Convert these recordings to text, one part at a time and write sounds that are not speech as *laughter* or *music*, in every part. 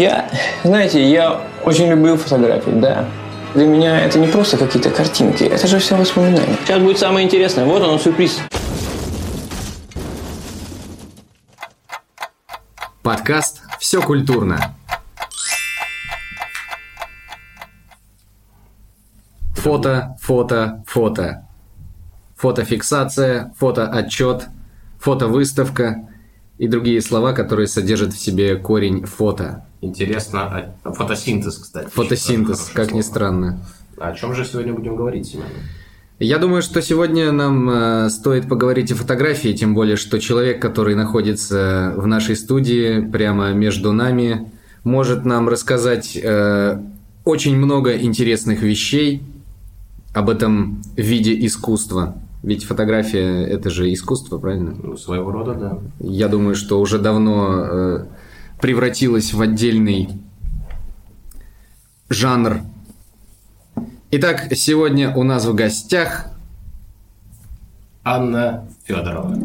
Я, знаете, я очень люблю фотографии, да. Для меня это не просто какие-то картинки, это же все воспоминания. Сейчас будет самое интересное. Вот он, сюрприз. Подкаст «Все культурно». Фото, фото, фото. Фотофиксация, фотоотчет, фотовыставка и другие слова, которые содержат в себе корень фото. Интересно, а фотосинтез, кстати. Фотосинтез, как ни слово. странно. О чем же сегодня будем говорить, Семен? Я думаю, что сегодня нам э, стоит поговорить о фотографии, тем более, что человек, который находится в нашей студии, прямо между нами, может нам рассказать э, очень много интересных вещей об этом виде искусства. Ведь фотография – это же искусство, правильно? Ну, своего рода, да. Я думаю, что уже давно э, превратилась в отдельный жанр. Итак, сегодня у нас в гостях Анна Федорова.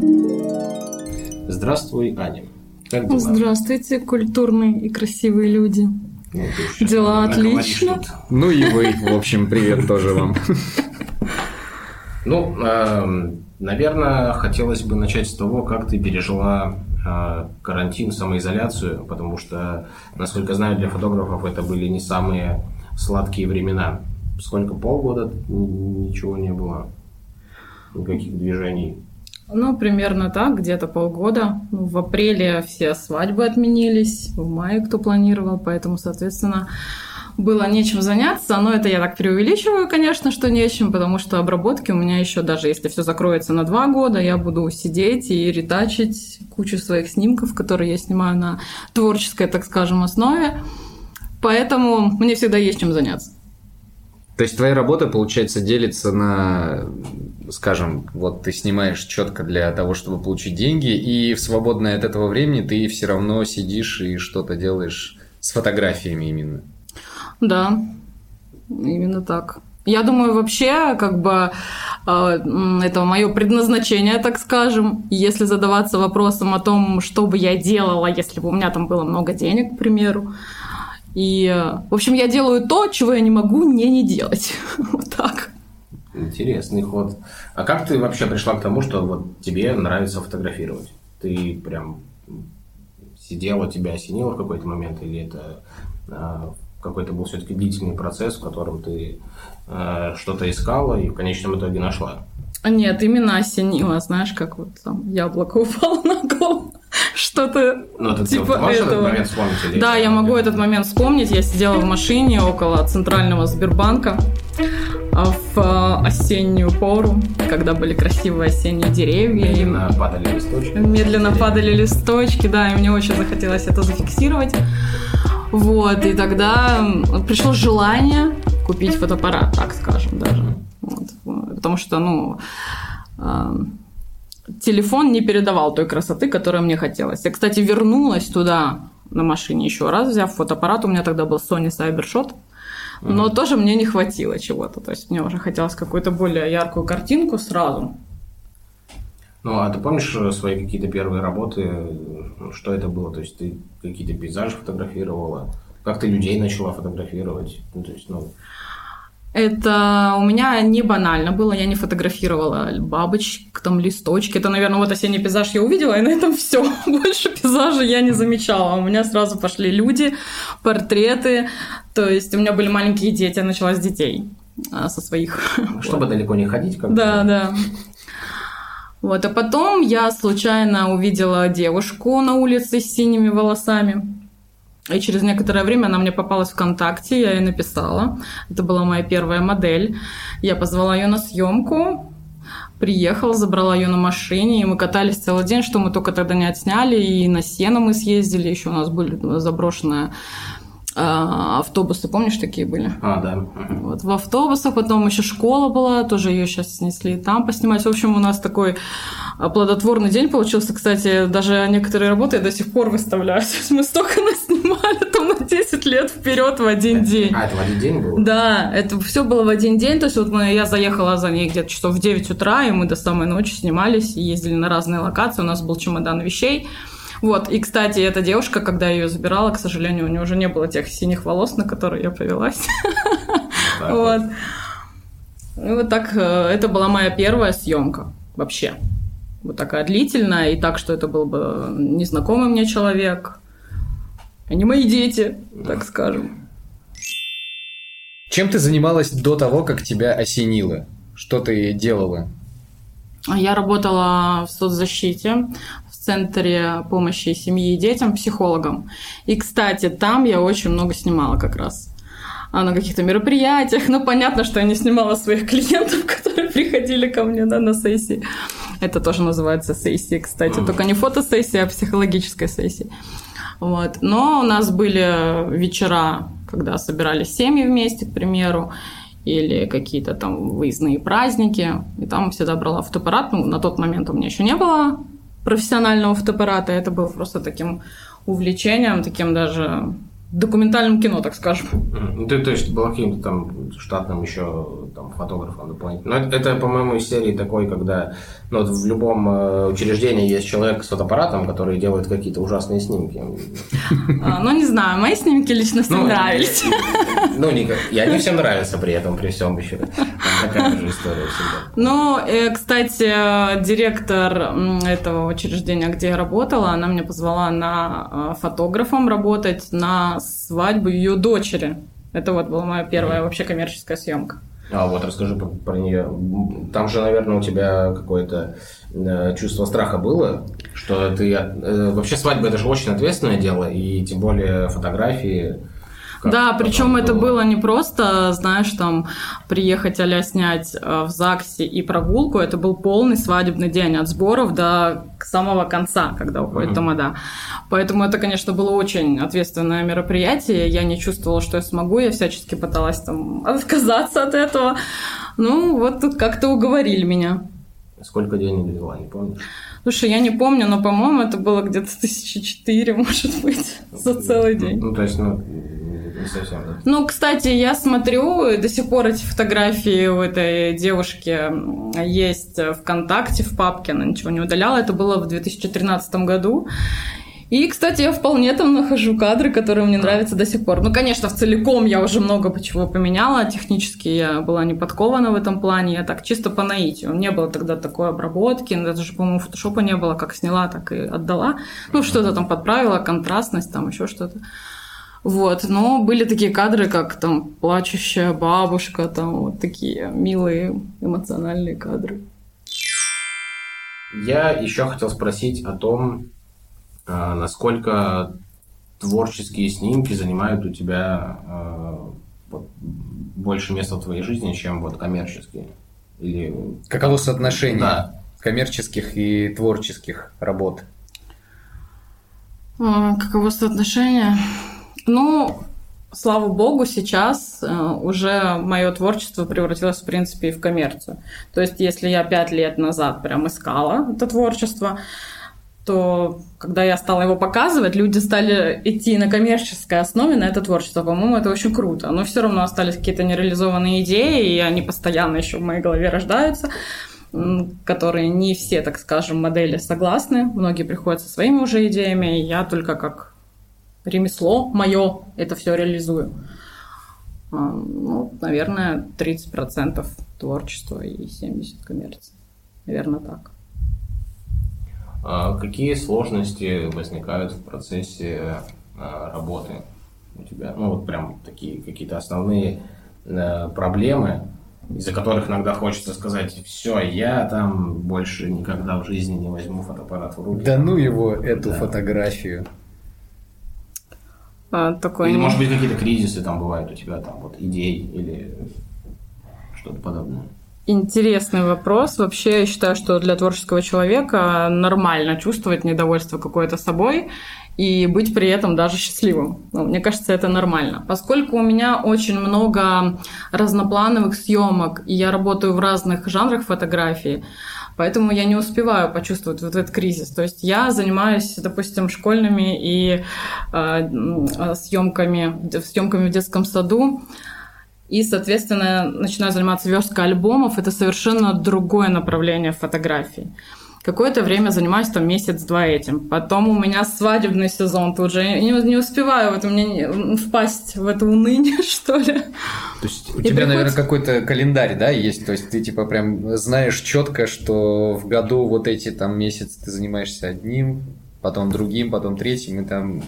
Здравствуй, Аня. Как дела? Здравствуйте, культурные и красивые люди. Ну, Дела наговоришь отлично. Ну и вы, в общем, привет тоже вам. *laughs* Ну, эм, наверное, хотелось бы начать с того, как ты пережила э, карантин, самоизоляцию, потому что, насколько знаю, для фотографов это были не самые сладкие времена. Сколько, полгода ничего не было? Никаких движений? Ну, примерно так, где-то полгода. В апреле все свадьбы отменились, в мае кто планировал, поэтому, соответственно, было нечем заняться. Но это я так преувеличиваю, конечно, что нечем, потому что обработки у меня еще, даже если все закроется на два года, я буду сидеть и ретачить кучу своих снимков, которые я снимаю на творческой, так скажем, основе. Поэтому мне всегда есть чем заняться. То есть твоя работа, получается, делится на, скажем, вот ты снимаешь четко для того, чтобы получить деньги, и в свободное от этого времени ты все равно сидишь и что-то делаешь с фотографиями именно. Да, именно так. Я думаю, вообще, как бы, э, это мое предназначение, так скажем. Если задаваться вопросом о том, что бы я делала, если бы у меня там было много денег, к примеру. И, в общем, я делаю то, чего я не могу не не делать. *laughs* Вот так. Интересный ход. А как ты вообще пришла к тому, что вот тебе нравится фотографировать? Ты прям сидела, тебя осенило в какой-то момент, или это а, какой-то был все-таки длительный процесс, в котором ты а, что-то искала и в конечном итоге нашла? Нет, именно осенило, знаешь, как вот там яблоко *laughs* упало на голову. Что-то Ну, это ты- типа ты можешь этот этого. момент вспомнить? или Да, я могу этот момент вспомнить. Я сидела в машине около центрального Сбербанка а, в а, осеннюю пору, когда были красивые осенние деревья. и Медленно падали листочки. Медленно падали листочки, да, и мне очень захотелось это зафиксировать. Вот, и тогда пришло желание купить фотоаппарат, так скажем даже. Вот. Потому что, ну, телефон не передавал той красоты, которая мне хотелось. Я, кстати, вернулась туда на машине еще раз, взяв фотоаппарат. У меня тогда был Sony Cybershot. Но тоже мне не хватило чего-то. То есть мне уже хотелось какую-то более яркую картинку сразу. Ну, а ты помнишь э, свои какие-то первые работы? э, Что это было? То есть ты какие-то пейзажи фотографировала? Как ты людей начала фотографировать? Ну, то есть, ну, Это у меня не банально было, я не фотографировала бабочек, там листочки. Это, наверное, вот осенний пейзаж я увидела, и на этом все. *laughs* Больше пейзажа я не замечала. У меня сразу пошли люди, портреты. То есть у меня были маленькие дети, я начала с детей а, со своих. чтобы далеко не ходить, как Да, да. Вот, а потом я случайно увидела девушку на улице с синими волосами. И через некоторое время она мне попалась ВКонтакте, я ей написала. Это была моя первая модель. Я позвала ее на съемку, приехала, забрала ее на машине, и мы катались целый день, что мы только тогда не отсняли. И на Сену мы съездили, еще у нас были заброшенные а, автобусы, помнишь, такие были? А, да. Вот, в автобусах, потом еще школа была, тоже ее сейчас снесли там поснимать. В общем, у нас такой плодотворный день получился. Кстати, даже некоторые работы я до сих пор выставляю. *laughs* Мы столько наснимали *laughs* там на 10 лет вперед в один день. А, это в один день было? Да, это все было в один день. То есть вот мы, я заехала за ней где-то часов в 9 утра, и мы до самой ночи снимались и ездили на разные локации. У нас был чемодан вещей. Вот, и, кстати, эта девушка, когда я ее забирала, к сожалению, у нее уже не было тех синих волос, на которые я повелась. Вот. И вот так, э, это была моя первая съемка вообще. Вот такая длительная, и так, что это был бы незнакомый мне человек, а не мои дети, так скажем. Чем ты занималась до того, как тебя осенило? Что ты делала? Я работала в соцзащите, Центре помощи семье и детям, психологом. И, кстати, там я очень много снимала как раз а на каких-то мероприятиях. Ну, понятно, что я не снимала своих *laughs* клиентов, которые приходили ко мне да, на сессии. Это тоже называется сессией, кстати. Только не фотосессия, а психологическая сессия. Вот. Но у нас были вечера, когда собирались семьи вместе, к примеру, или какие-то там выездные праздники. И там всегда брала фотоаппарат. Ну, на тот момент у меня еще не было профессионального фотоаппарата. Это было просто таким увлечением, таким даже документальном кино, так скажем. Ты, то есть, была каким-то там штатным еще там, фотографом дополнительно. Но это, это, по-моему, из серии такой, когда ну, вот в любом э, учреждении есть человек с фотоаппаратом, который делает какие-то ужасные снимки. А, ну, не знаю, мои снимки лично всем ну, нравились. Ну, никак. И они всем нравятся при этом, при всем еще. Такая же история всегда. Ну, э, кстати, директор этого учреждения, где я работала, она меня позвала на э, фотографом работать на свадьбу ее дочери. Это вот была моя первая вообще коммерческая съемка. А вот расскажи про, про нее. Там же, наверное, у тебя какое-то э, чувство страха было, что ты э, вообще свадьба это же очень ответственное дело, и тем более фотографии как да, причем это было не просто, знаешь, там приехать а снять э, в ЗАГСе и прогулку, это был полный свадебный день от сборов до самого конца, когда уходит mm-hmm. тамада. Поэтому это, конечно, было очень ответственное мероприятие. Я не чувствовала, что я смогу, я всячески пыталась там отказаться от этого. Ну, вот тут как-то уговорили меня. Сколько денег взяла, не помнишь? Слушай, я не помню, но, по-моему, это было где-то тысячи четыре, *laughs* может быть, за целый день. Ну, то есть, ну, не совсем, да? Ну, кстати, я смотрю, до сих пор эти фотографии у этой девушки есть ВКонтакте, в папке, она ничего не удаляла. Это было в 2013 году. И, кстати, я вполне там нахожу кадры, которые мне нравятся до сих пор. Ну, конечно, в целиком я уже много почему поменяла. Технически я была не подкована в этом плане. Я так чисто по наитию. Не было тогда такой обработки. Даже, по-моему, фотошопа не было. Как сняла, так и отдала. Ну, что-то там подправила, контрастность, там еще что-то. Вот, но были такие кадры, как там плачущая бабушка, там вот такие милые эмоциональные кадры. Я еще хотел спросить о том, а, насколько творческие снимки занимают у тебя а, больше места в твоей жизни, чем вот коммерческие? Или... Каково соотношение да. коммерческих и творческих работ? А, каково соотношение? Ну, слава богу, сейчас э, уже мое творчество превратилось, в принципе, и в коммерцию. То есть, если я пять лет назад прям искала это творчество, то когда я стала его показывать, люди стали идти на коммерческой основе на это творчество. По-моему, это очень круто. Но все равно остались какие-то нереализованные идеи, и они постоянно еще в моей голове рождаются которые не все, так скажем, модели согласны. Многие приходят со своими уже идеями, и я только как ремесло мое это все реализую. А, ну, наверное, 30% творчества и 70% коммерции. Наверное, так. А какие сложности возникают в процессе а, работы у тебя? Ну, вот прям такие какие-то основные э, проблемы, из-за которых иногда хочется сказать, все, я там больше никогда в жизни не возьму фотоаппарат в руки. Да ну его, эту да. фотографию. А, такой... Или, может быть, какие-то кризисы там бывают у тебя, там, вот, идей или что-то подобное? Интересный вопрос. Вообще, я считаю, что для творческого человека нормально чувствовать недовольство какое-то собой и быть при этом даже счастливым. Ну, мне кажется, это нормально. Поскольку у меня очень много разноплановых съемок, и я работаю в разных жанрах фотографии, Поэтому я не успеваю почувствовать вот этот кризис. То есть я занимаюсь, допустим, школьными и э, съемками, съемками в детском саду. И, соответственно, начинаю заниматься версткой альбомов. Это совершенно другое направление фотографии. Какое-то время занимаюсь там месяц-два этим. Потом у меня свадебный сезон тут же. Я не, не успеваю вот мне не- впасть в это уныние, *laughs* что ли. То есть у И тебя, приходится- наверное, какой-то календарь, да, есть? То есть ты типа прям знаешь четко, что в году вот эти там месяц ты занимаешься одним, потом другим, потом третьим, и там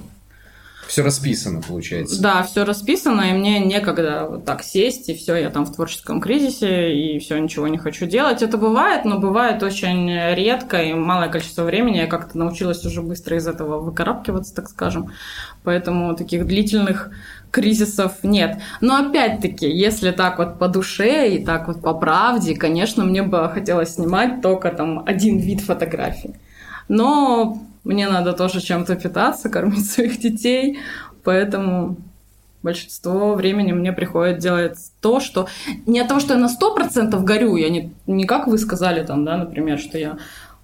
все расписано, получается. Да, все расписано, и мне некогда вот так сесть, и все, я там в творческом кризисе, и все, ничего не хочу делать. Это бывает, но бывает очень редко, и малое количество времени. Я как-то научилась уже быстро из этого выкарабкиваться, так скажем. Поэтому таких длительных кризисов нет. Но опять-таки, если так вот по душе и так вот по правде, конечно, мне бы хотелось снимать только там один вид фотографий. Но мне надо тоже чем-то питаться, *laughs* кормить своих детей, поэтому большинство времени мне приходит делать то, что... Не от того, что я на 100% горю, я не, не как вы сказали там, да, например, что я...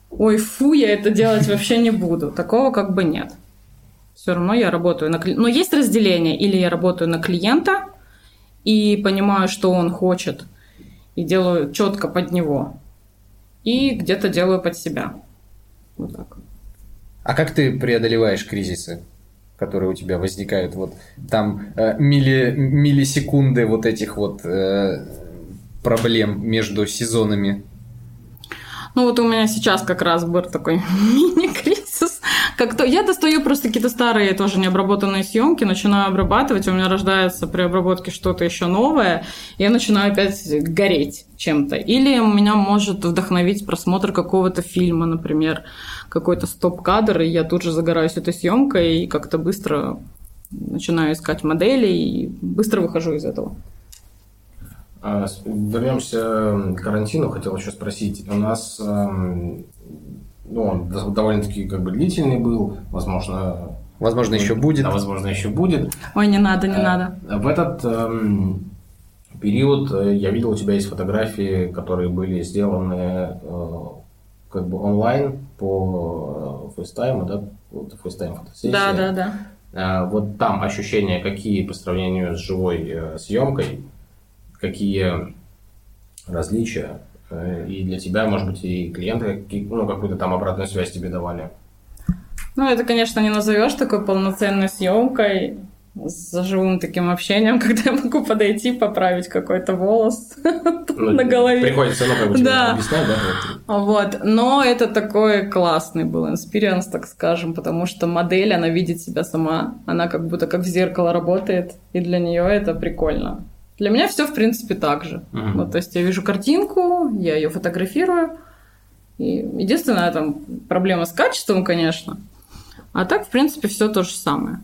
Ой, фу, я это делать вообще не буду. Такого как бы нет. Все равно я работаю на... Но есть разделение. Или я работаю на клиента и понимаю, что он хочет, и делаю четко под него. И где-то делаю под себя. Вот так. А как ты преодолеваешь кризисы, которые у тебя возникают? Вот там э, милли- миллисекунды вот этих вот э, проблем между сезонами. Ну вот у меня сейчас как раз был такой *laughs* мини-кризис. Как то я достаю просто какие-то старые тоже необработанные съемки, начинаю обрабатывать, у меня рождается при обработке что-то еще новое, и я начинаю опять гореть чем-то. Или меня может вдохновить просмотр какого-то фильма, например, какой-то стоп-кадр, и я тут же загораюсь этой съемкой и как-то быстро начинаю искать модели и быстро выхожу из этого. А, Вернемся к карантину. Хотел еще спросить. У нас эм, ну, он довольно-таки как бы длительный был. Возможно, Возможно, еще будет. Да, возможно, еще будет. Ой, не надо, не Э, надо. В этот эм, период э, я видел, у тебя есть фотографии, которые были сделаны э, как бы онлайн по э, FaceTime'у, да? Вот FaceTime фотосессия. Да, да, да. А, Вот там ощущения какие по сравнению с живой э, съемкой, какие различия, Э, и для тебя, может быть, и клиенты какие- ну, какую-то там обратную связь тебе давали. Ну, это, конечно, не назовешь такой полноценной съемкой с живым таким общением, *laughs* когда я могу подойти, поправить какой-то волос *laughs* Ну, на голове. Приходится, тебе Да. объяснять, да? вот. Но это такой классный был experience, так скажем, потому что модель, она видит себя сама, она как будто как в зеркало работает, и для нее это прикольно. Для меня все, в принципе, так же. Мгм. Ну, то есть я вижу картинку, я ее фотографирую. И единственная там проблема с качеством, конечно. А так, в принципе, все то же самое.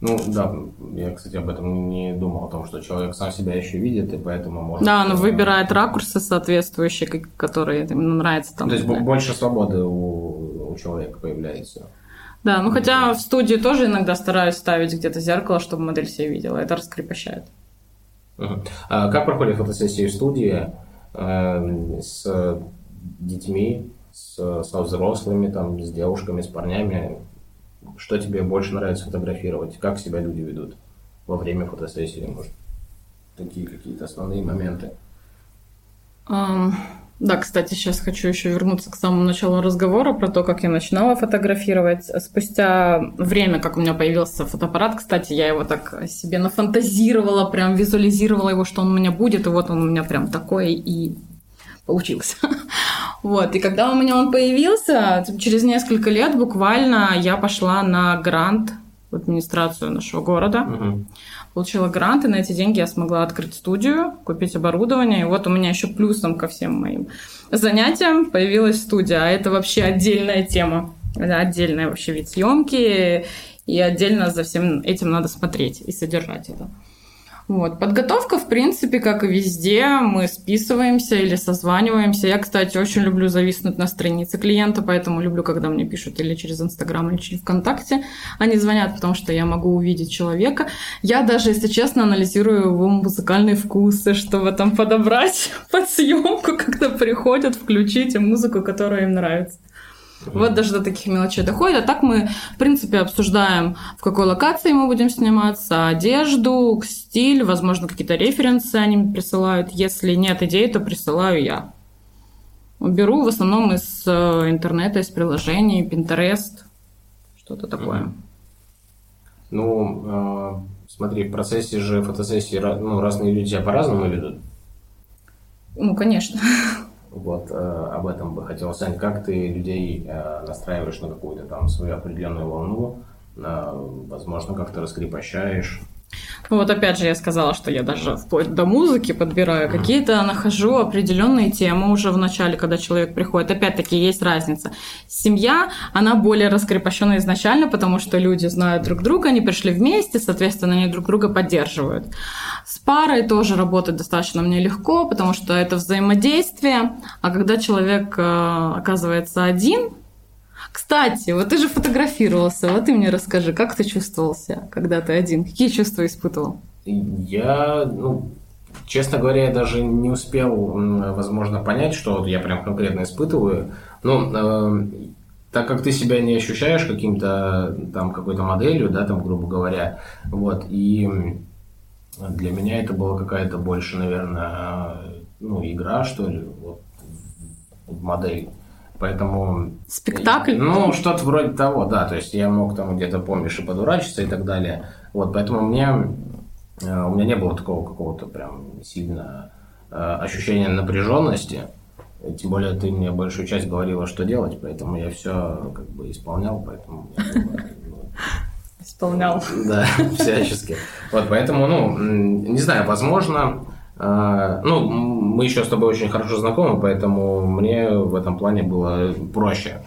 Ну, да, я, кстати, об этом не думал, о том, что человек сам себя еще видит, и поэтому может... Да, он э, выбирает ракурсы соответствующие, которые ему нравятся. Там, То есть да. бо- больше свободы у, у человека появляется. Да, ну хотя в студии тоже иногда стараюсь ставить где-то зеркало, чтобы модель себя видела. Это раскрепощает. А как проходят фотосессии в студии э, с детьми, с, со взрослыми, там, с девушками, с парнями? Что тебе больше нравится фотографировать? Как себя люди ведут во время фотосессии? Может, такие какие-то основные моменты? Ам, Да, кстати, сейчас хочу еще вернуться к самому началу разговора про то, как я начинала фотографировать. Спустя время, как у меня появился фотоаппарат, кстати, я его так себе нафантазировала, прям визуализировала его, что он у меня будет, и вот он у меня прям такой и получился. *laughs* Вот, и когда у меня он появился, через несколько лет буквально я пошла на грант в администрацию нашего города Мгм. получила грант, и на эти деньги я смогла открыть студию, купить оборудование. И вот у меня еще плюсом ко всем моим занятиям появилась студия. А это вообще отдельная тема. Это отдельный вообще вид съемки. И отдельно за всем этим надо смотреть и содержать это. Вот. Подготовка, в принципе, как и везде, мы списываемся или созваниваемся. Я, кстати, очень люблю зависнуть на странице клиента, поэтому люблю, когда мне пишут или через Инстаграм, или через ВКонтакте. Они звонят, потому что я могу увидеть человека. Я даже, если честно, анализирую его музыкальные вкусы, чтобы там подобрать *laughs* под съемку, когда приходят, включить музыку, которая им нравится. Вот даже до таких мелочей доходит. А так мы, в принципе, обсуждаем, в какой локации мы будем сниматься, одежду, стиль, возможно, какие-то референсы они присылают. Если нет идей, то присылаю я. Беру в основном из э, интернета, из приложений, Pinterest, что-то такое. Ну, э, смотри, в процессе же фотосессии ну, разные люди себя по-разному ведут. Ну, конечно. *laughs* Вот э, об этом бы хотел узнать. Как ты людей э, настраиваешь на какую-то там свою определенную волну? Э, возможно, как-то раскрепощаешь. Ну, Вот опять же я сказала, что я даже вплоть до музыки подбираю какие-то, нахожу определенные темы уже в начале, когда человек приходит. Опять-таки есть разница. Семья, она более раскрепощена изначально, потому что люди знают друг друга, они пришли вместе, соответственно, они друг друга поддерживают. С парой тоже работать достаточно мне легко, потому что это взаимодействие. А когда человек э, оказывается один, кстати, вот ты же фотографировался, вот ты мне расскажи, как ты чувствовал себя, когда ты один? Какие чувства испытывал? Я, ну, честно говоря, я даже не успел, возможно, понять, что вот я прям конкретно испытываю. Ну, э, так как ты себя не ощущаешь каким-то там какой-то моделью, да, там, грубо говоря, вот, и для меня это была какая-то больше, наверное, ну, игра, что ли, вот, модель. Поэтому Спектакль? ну, что-то вроде того, да. То есть я мог там где-то, помнишь, и подурачиться и так далее. Вот, поэтому мне, э, у меня не было такого какого-то прям сильно э, ощущения напряженности. Тем более ты мне большую часть говорила, что делать, поэтому я все как бы исполнял, поэтому ну, Исполнял. да, всячески. Вот, поэтому, ну, не знаю, возможно, ну, м, мы еще с тобой очень хорошо знакомы, поэтому мне в этом плане было проще.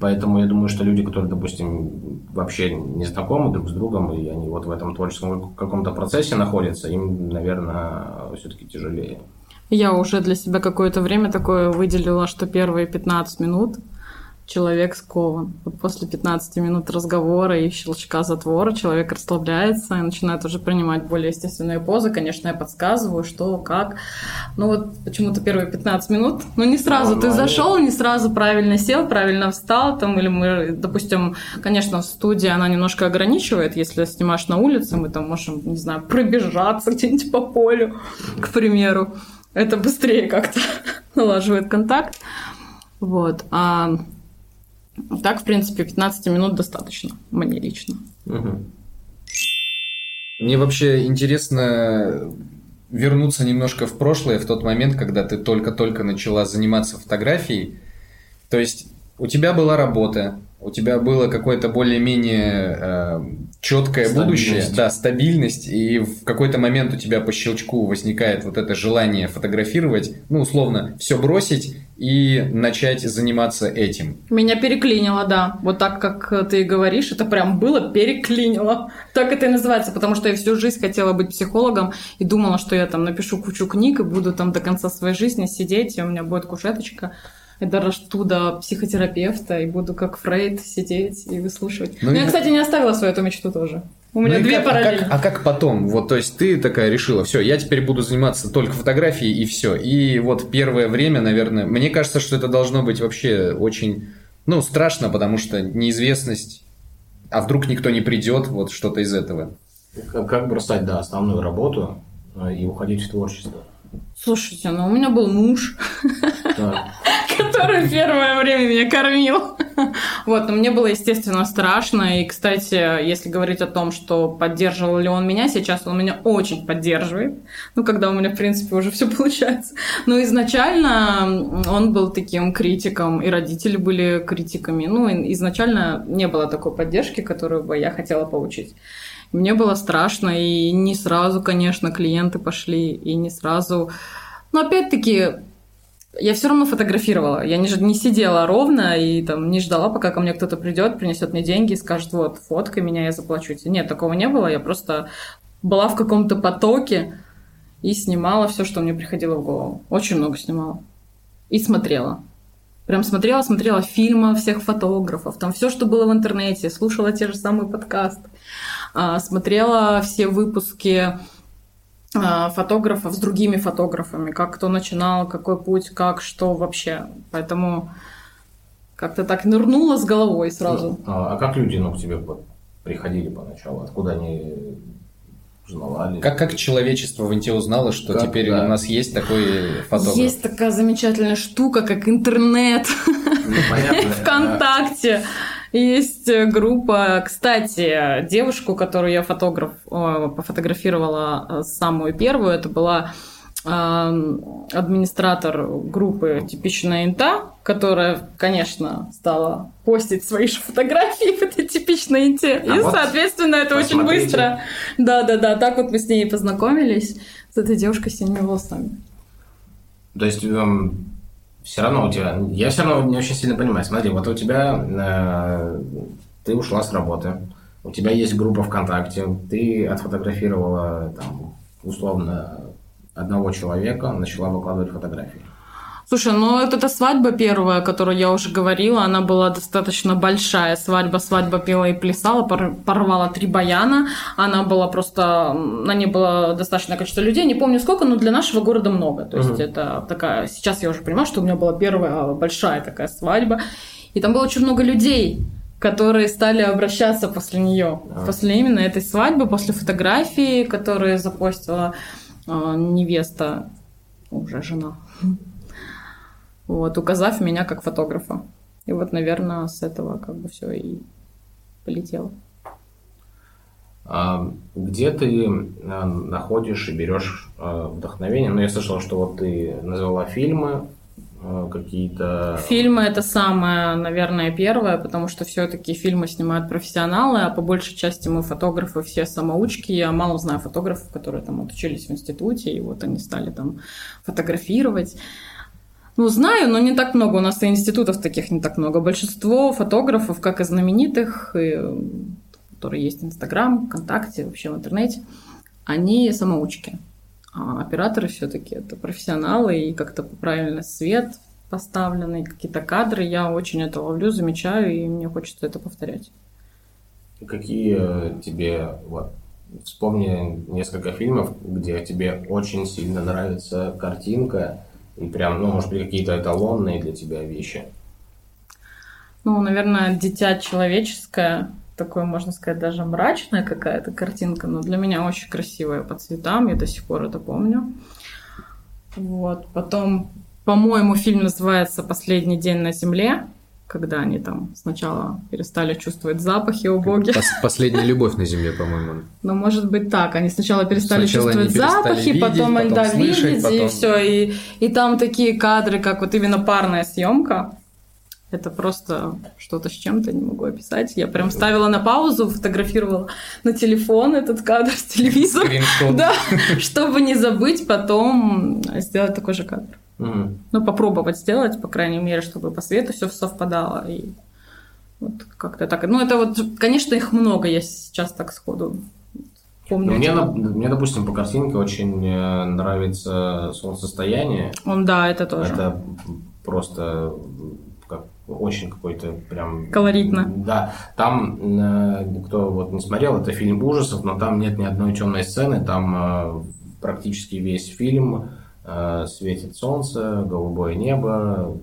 Поэтому я думаю, что люди, которые, допустим, вообще не знакомы друг с другом, и они вот в этом творческом каком-то процессе находятся, им, наверное, все-таки тяжелее. Я уже для себя какое-то время такое выделила, что первые 15 минут человек скован. После 15 минут разговора и щелчка затвора человек расслабляется и начинает уже принимать более естественные позы. Конечно, я подсказываю, что, как. Ну вот почему-то первые 15 минут, ну не сразу Ну, ты зашел, не сразу правильно сел, правильно встал, там, или мы, допустим, конечно, в студии она немножко ограничивает, если снимаешь на улице, мы там можем, не знаю, пробежаться где-нибудь по полю, к примеру. Это быстрее как-то *laughs* налаживает контакт. Вот. А так, в принципе, 15 минут достаточно, мне лично. Мгм. Мне вообще интересно вернуться немножко в прошлое, в тот момент, когда ты только-только начала заниматься фотографией. То есть у тебя была работа, у тебя было какое-то более-менее четкое Стабильность. будущее, да, стабильность, и в какой-то момент у тебя по щелчку возникает вот это желание фотографировать, ну, условно, все бросить и начать заниматься этим. Меня переклинило, да. Вот так, как ты говоришь, это прям было переклинило. Так это и называется, потому что я всю жизнь хотела быть психологом и думала, что я там напишу кучу книг и буду там до конца своей жизни сидеть, и у меня будет кушеточка. Я дорасту до психотерапевта и буду как Фрейд сидеть и выслушивать. Ну Но и- я, кстати, не оставила свою эту мечту тоже. У меня Ну две как- а параллели. как- А как, потом? Вот, то есть ты такая решила, все, я теперь буду заниматься только фотографией и все. И вот первое время, наверное, мне кажется, что это должно быть вообще очень, ну, страшно, потому что неизвестность, а вдруг никто не придет, вот что-то из этого. Как, как бросать, да, основную работу э, и уходить в творчество? Слушайте, ну у меня был муж, Так. Который первое время меня кормил. Вот, но мне было, естественно, страшно. И, кстати, если говорить о том, что поддерживал ли он меня, сейчас он меня очень поддерживает. Ну, когда у меня, в принципе, уже все получается. Но изначально он был таким критиком, и родители были критиками. Ну, изначально не было такой поддержки, которую бы я хотела получить. Мне было страшно, и не сразу, конечно, клиенты пошли, и не сразу... Но опять-таки, я все равно фотографировала. Я не, не сидела ровно и там не ждала, пока ко мне кто-то придет, принесет мне деньги и скажет, вот, фоткай меня, я заплачу. Нет, такого не было. Я просто была в каком-то потоке и снимала все, что мне приходило в голову. Очень много снимала. И смотрела. Прям смотрела, смотрела фильмы всех фотографов, там все, что было в интернете, слушала те же самые подкасты, а, смотрела все выпуски фотографов с другими фотографами, как кто начинал, какой путь, как, что вообще. Поэтому как-то так нырнула с головой сразу. А а как люди, ну, к тебе приходили поначалу? Откуда они узнавали. Как, как человечество в Инте узнало, что Как, теперь да. у нас есть такой фотограф? Есть такая замечательная штука, как интернет. Ну, понятно. *laughs* ВКонтакте. Есть э, группа, кстати, девушку, которую я фотограф, э, пофотографировала э, самую первую, это была э, администратор группы «Типичная инта», которая, конечно, стала постить свои же фотографии в этой типичной инте. А и, вот соответственно, это очень посмотрите. быстро. Да-да-да, так вот мы с ней познакомились, с этой девушкой с синими волосами. То есть все равно у тебя... Я все равно не очень сильно понимаю. Смотри, вот у тебя... э, ты ушла с работы, у тебя есть группа ВКонтакте, ты отфотографировала там, условно одного человека, начала выкладывать фотографии. Слушай, ну вот эта свадьба первая, о которой я уже говорила, она была достаточно большая. Свадьба, свадьба пела и плясала, пор- порвала три баяна. Она была просто... На ней было достаточное количество людей. Не помню сколько, но для нашего города много. То есть Мгм. это такая... Сейчас я уже понимаю, что у меня была первая большая такая свадьба. И там было очень много людей которые стали обращаться после нее, А. после именно этой свадьбы, после фотографии, которые запостила э, невеста, уже жена, вот, указав меня как фотографа. И вот, наверное, с этого как бы все и полетело. А где ты э, находишь и берешь э, вдохновение? Ну, я слышал, что вот ты назвала фильмы э, какие-то... Фильмы это самое, наверное, первое, потому что все-таки фильмы снимают профессионалы, а по большей части мы фотографы все самоучки. Я мало знаю фотографов, которые там вот учились в институте, и вот они стали там фотографировать. Ну, знаю, но не так много. У нас и институтов таких не так много. Большинство фотографов, как и знаменитых, и, которые есть в Инстаграм, ВКонтакте, вообще в интернете, они самоучки. А операторы все-таки это профессионалы, и как-то правильно свет поставленный, какие-то кадры. Я очень это ловлю, замечаю, и мне хочется это повторять. Какие э, тебе... Вот, вспомни несколько фильмов, где тебе очень сильно нравится картинка, прям, ну, может быть, какие-то эталонные для тебя вещи. Ну, наверное, дитя человеческое, такое, можно сказать, даже мрачная какая-то картинка, но для меня очень красивая по цветам, я до сих пор это помню. Вот, потом, по-моему, фильм называется «Последний день на земле», когда они там сначала перестали чувствовать запахи убогие. Пос- Последняя любовь на земле, по-моему. Ну, может быть так. Они сначала перестали Сначала чувствовать перестали запахи, видеть, потом, потом да, слышать, видеть, и потом- все. И, и там такие кадры, как вот именно парная съемка. Это просто что-то с чем-то, не могу описать. Я прям ставила на паузу, фотографировала на телефон этот кадр с телевизора. *laughs* Да, чтобы не забыть потом сделать такой же кадр. Ну, попробовать сделать, по крайней мере, чтобы по свету все совпадало. И вот как-то так. Ну, это вот, конечно, их много, я сейчас так сходу помню. Ну, Мне, мне, допустим, по картинке очень э, нравится солнцестояние. Он, да, это тоже. Это просто как очень какой-то прям... Колоритно. Да. Там, э, кто вот не смотрел, это фильм ужасов, но там нет ни одной темной сцены. Там э, практически весь фильм светит солнце, голубое небо,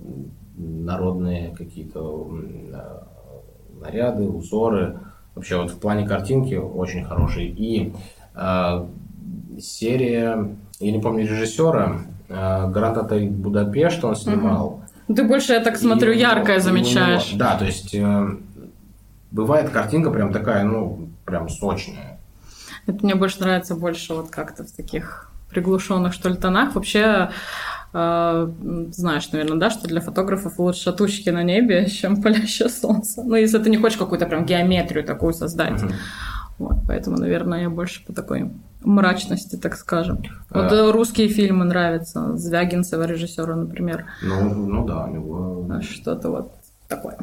народные какие-то э, наряды, узоры. Вообще вот в плане картинки очень хороший. И э, серия, я не помню режиссера, э, Гранд Отель Будапешт он снимал. Ты больше, я так смотрю, И яркое у него- замечаешь. Да, то есть э, бывает картинка прям такая, ну, прям сочная. Это мне больше нравится больше вот как-то в таких приглушенных, что ли, тонах. Вообще, э, знаешь, наверное, да, что для фотографов лучше тучки на небе, *laughs* чем палящее солнце. Ну, если ты не хочешь какую-то прям геометрию такую создать. Мгм. Вот, поэтому, наверное, я больше по такой мрачности, так скажем. Вот А. русские фильмы нравятся, Звягинцева режиссера, например. Ну, ну да, у него А Что-то вот такое.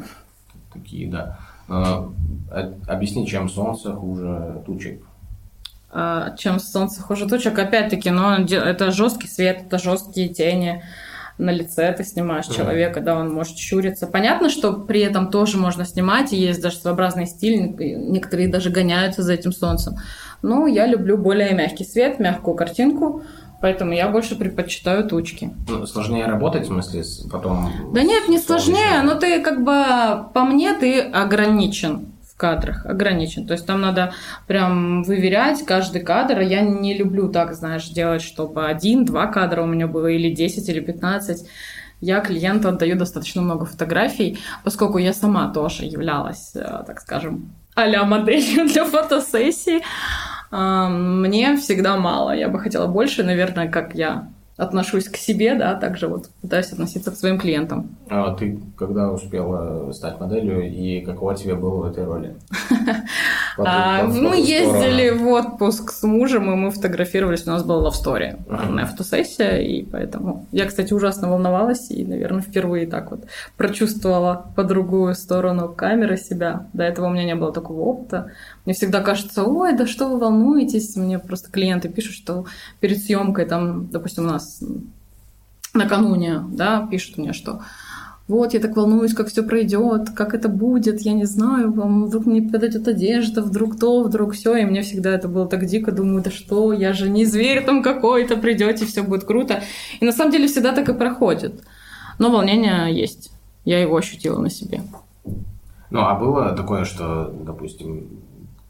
такие, да. Э, э, объясни, чем солнце хуже тучек. А, чем солнце хуже тучек. Опять-таки, но де- это жесткий свет, это жесткие тени на лице ты снимаешь человека, да, он может щуриться. Понятно, что при этом тоже можно снимать, и есть даже своеобразный стиль, некоторые даже гоняются за этим солнцем. Но я люблю более мягкий свет, мягкую картинку, поэтому я больше предпочитаю тучки. Ну, сложнее работать, в смысле, потом... Да нет, не сложнее, но ты как бы, по мне, ты ограничен кадрах ограничен. То есть там надо прям выверять каждый кадр. Я не люблю так, знаешь, делать, чтобы один-два кадра у меня было, или 10, или 15. Я клиенту отдаю достаточно много фотографий, поскольку я сама тоже являлась, э, так скажем, а-ля моделью для фотосессии. А, мне всегда мало. Я бы хотела больше, наверное, как я отношусь к себе, да, также вот пытаюсь относиться к своим клиентам. А ты когда успела стать моделью и какого тебе было в этой роли? *laughs* А, мы ездили в отпуск с мужем, и мы фотографировались, у нас была story, uh фотосессия, и поэтому я, кстати, ужасно волновалась и, наверное, впервые так вот прочувствовала по другую сторону камеры себя. До этого у меня не было такого опыта. Мне всегда кажется, ой, да что вы волнуетесь? Мне просто клиенты пишут, что перед съемкой, там, допустим, у нас накануне, да, пишут мне, что вот, я так волнуюсь, как все пройдет, как это будет, я не знаю, вам вдруг мне подойдет одежда, вдруг то, вдруг все, и мне всегда это было так дико, думаю, да что, я же не зверь там какой-то, придете, все будет круто. И на самом деле всегда так и проходит. Но волнение есть, я его ощутила на себе. Ну, а было такое, что, допустим,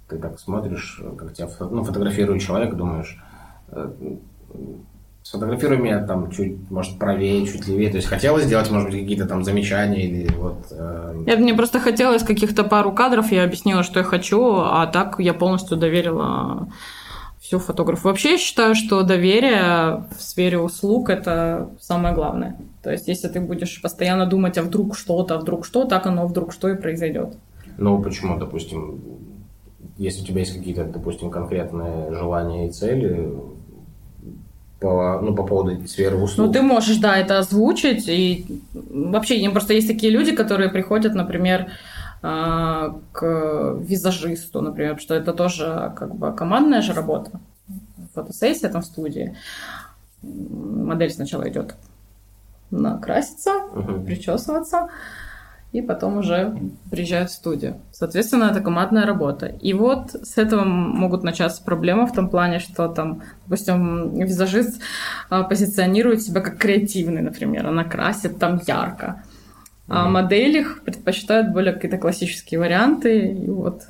ты так смотришь, как тебя ну, фотографирует человек, думаешь, э, Сфотографируй меня там чуть, может, правее, чуть левее. То есть хотелось сделать, может быть, какие-то там замечания или вот... Э... Я, мне просто хотелось каких-то пару кадров, я объяснила, что я хочу, а так я полностью доверила всю фотографу. Вообще я считаю, что доверие в сфере услуг – это самое главное. То есть если ты будешь постоянно думать, а вдруг что-то, а вдруг что, так оно вдруг что и произойдет. Ну, почему, допустим, если у тебя есть какие-то, допустим, конкретные желания и цели, по, ну, по поводу сферы услуг. Ну, ты можешь, да, это озвучить. И вообще, просто есть такие люди, которые приходят, например, а, к визажисту, например, что это тоже как бы командная же работа. Фотосессия там в студии. Модель сначала идет накраситься, угу. причесываться, и потом уже приезжают в студию. Соответственно, это командная работа. И вот с этого могут начаться проблемы в том плане, что там, допустим, визажист а, позиционирует себя как креативный, например, она красит там ярко. А модели предпочитают более какие-то классические варианты. И вот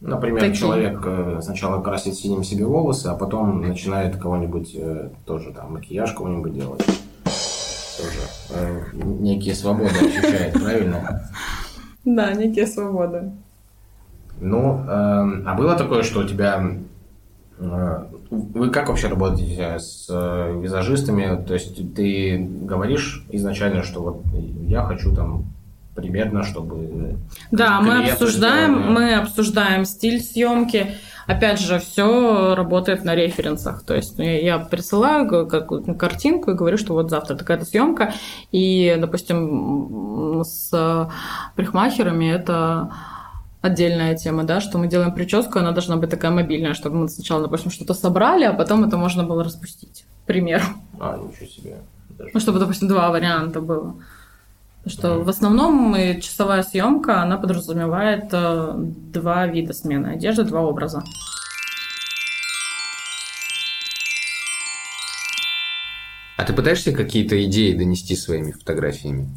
Например, такие. человек э, сначала красит синим себе волосы, а потом начинает кого-нибудь э, тоже там макияж кого-нибудь делать тоже э, некие свободы ощущает, правильно? Да, некие свободы. Ну, э, а было такое, что у тебя... Э, вы как вообще работаете с э, визажистами? То есть ты говоришь изначально, что вот я хочу там примерно, чтобы... Да, мы обсуждаем, мы обсуждаем стиль съемки, Опять же, все работает на референсах. То есть ну, я присылаю какую-то картинку и говорю, что вот завтра такая-то съемка. И, допустим, с прихмахерами это отдельная тема, да, что мы делаем прическу, она должна быть такая мобильная, чтобы мы сначала, допустим, что-то собрали, а потом это можно было распустить, к примеру. А, ничего себе. Даже... Ну, чтобы, допустим, два варианта было. Что в основном часовая съемка, она подразумевает э, два вида смены одежды, два образа. А ты пытаешься какие-то идеи донести своими фотографиями?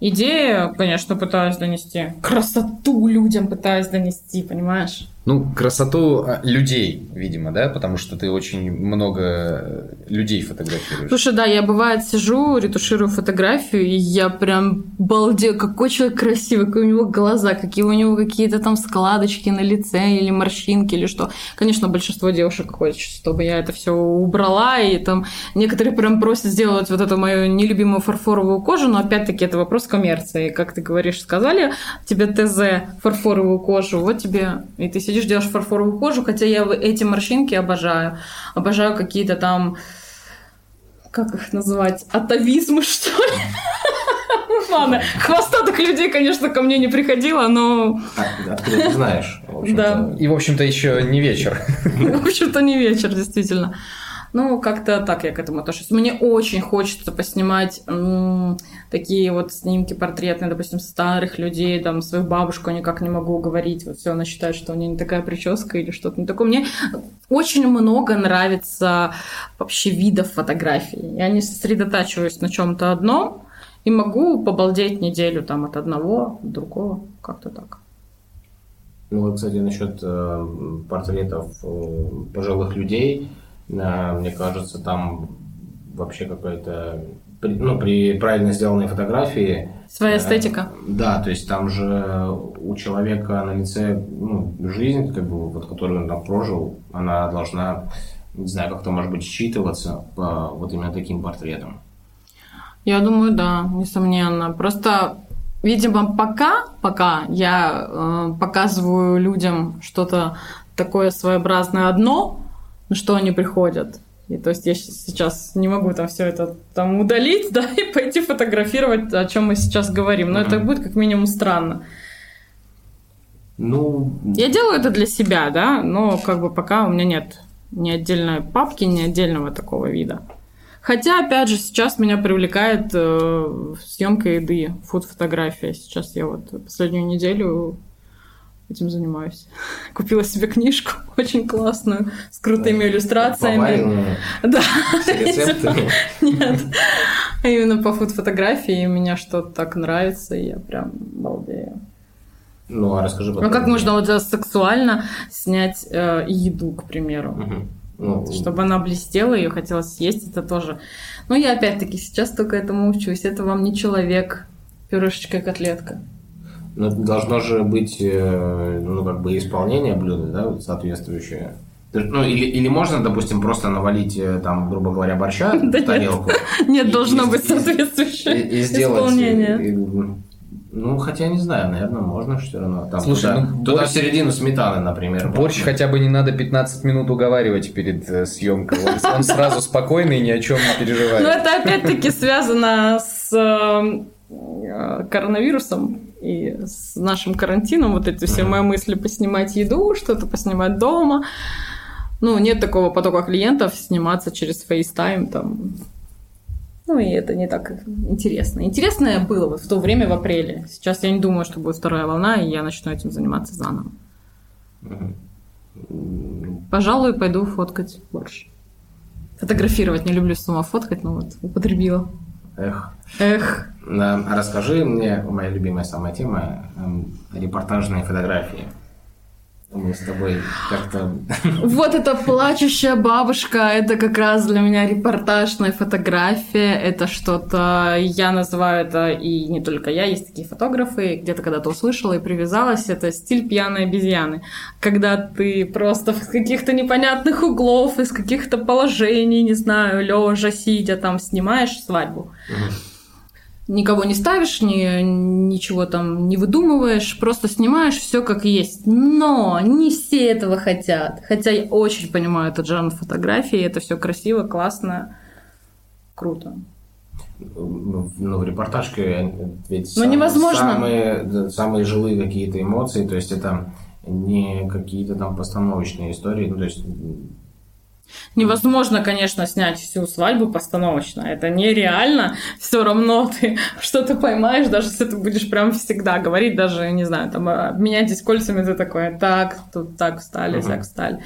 Идея, конечно, пытаюсь донести. Красоту людям пытаюсь донести, понимаешь? Ну, красоту а, людей, видимо, да? Потому что ты очень много э, людей фотографируешь. Слушай, да, я бывает сижу, ретуширую фотографию, и я прям балдею, какой человек красивый, какие у него глаза, какие у него какие-то там складочки на лице или морщинки или что. Конечно, большинство девушек хочет, чтобы я это все убрала, и там некоторые прям просят сделать вот эту мою нелюбимую фарфоровую кожу, но опять-таки это вопрос коммерции. Как ты говоришь, сказали тебе ТЗ фарфоровую кожу, вот тебе, и ты сидишь сидишь, делаешь фарфоровую кожу, хотя я эти морщинки обожаю. Обожаю какие-то там, как их называть, атовизмы, *laughs* что ли? Ладно, хвостатых людей, конечно, ко мне не приходило, но... Откуда ты знаешь? Да. И, в общем-то, еще не вечер. *laughs* В общем-то, не вечер, действительно. Ну, как-то так я к этому отношусь. Мне очень хочется поснимать м- такие вот снимки портретные, допустим, старых людей, там, свою бабушку никак не могу уговорить. Вот все, она считает, что у нее не такая прическа или что-то не такое. Мне очень много нравится вообще видов фотографий. Я не сосредотачиваюсь на чем-то одном и могу побалдеть неделю там от одного, от другого, как-то так. Ну кстати, насчет э, портретов э, пожилых людей, мне кажется, там вообще какая-то, ну, при правильно сделанной фотографии... Своя э, эстетика. Да, то есть там же у человека на лице ну, жизнь, как бы, вот, которую он там прожил, она должна, не знаю, как-то, может быть, считываться по вот именно таким портретам. Я думаю, да, несомненно. Просто, видимо, пока, пока я э, показываю людям что-то такое своеобразное одно, на что они приходят. И то есть я сейчас не могу там все это там удалить, *laughs* да, и пойти фотографировать, о чем мы сейчас говорим. Но это будет как минимум странно. Ну, Я делаю это для себя, да, но как бы пока у меня нет ни отдельной папки, ни отдельного такого вида. Хотя, опять же, сейчас меня привлекает э, съемка еды, фуд-фотография. Сейчас я вот последнюю неделю этим занимаюсь. *laughs* Купила себе книжку *laughs* очень классную, с крутыми иллюстрациями. поваренные Да. *laughs* Нет. А Именно по фуд-фотографии и мне что-то так нравится, и я прям балдею. Ну, а расскажи Ну как можно вот сексуально снять э, еду, к примеру? Ну, Чтобы она блестела, ее хотелось съесть, это тоже. Но я опять-таки сейчас только этому учусь. Это вам не человек, пюрешечка и котлетка. Ну, должно же быть, э, ну, как бы исполнение блюда, да, соответствующее. Ну, или, или можно, допустим, просто навалить, э, там, грубо говоря, борща *laughs* в тарелку *laughs* Нет, должно быть соответствующее и, и сделать... исполнение. ну, хотя не знаю, наверное, можно все равно. Там, Слушай, туда, ну, туда борщ- в середину сметаны, например. Борщ хотя бы не надо 15 минут уговаривать перед э, съемкой. Он, сразу спокойный, ни о чем не Но переживает. Ну, это опять-таки связано с коронавирусом и с нашим карантином. Вот эти все мои мысли поснимать еду, что-то поснимать дома. Ну, нет такого потока клиентов сниматься через FaceTime там. Ну, и это не так интересно. Интересное было вот в то время в апреле. Сейчас я не думаю, что будет вторая волна, и я начну этим заниматься заново. Пожалуй, пойду фоткать больше. Фотографировать не люблю сама фоткать, но вот употребила. Эх. Эх, расскажи мне, моя любимая самая тема, эм, репортажные фотографии. Мы с тобой как-то... *laughs* вот эта плачущая бабушка, это как раз для меня репортажная фотография, это что-то, я называю это, и не только я, есть такие фотографы, где-то когда-то услышала и привязалась, это стиль пьяной обезьяны, когда ты просто в каких-то непонятных углов, из каких-то положений, не знаю, лежа, сидя, там снимаешь свадьбу. Никого не ставишь, ни, ничего там не выдумываешь, просто снимаешь все как есть. Но не все этого хотят. Хотя я очень понимаю этот жанр фотографии, это все красиво, классно, круто. Ну, в репортажке ведь Ну, сам- невозможно. Самые, самые живые какие-то эмоции, то есть это не какие-то там постановочные истории, ну, то есть Невозможно, конечно, снять всю свадьбу постановочно. Это нереально. Все равно ты *laughs* что-то поймаешь, даже если ты будешь прям всегда говорить, даже, не знаю, там, обменяйтесь кольцами, ты такой, так, тут так встали, так встали.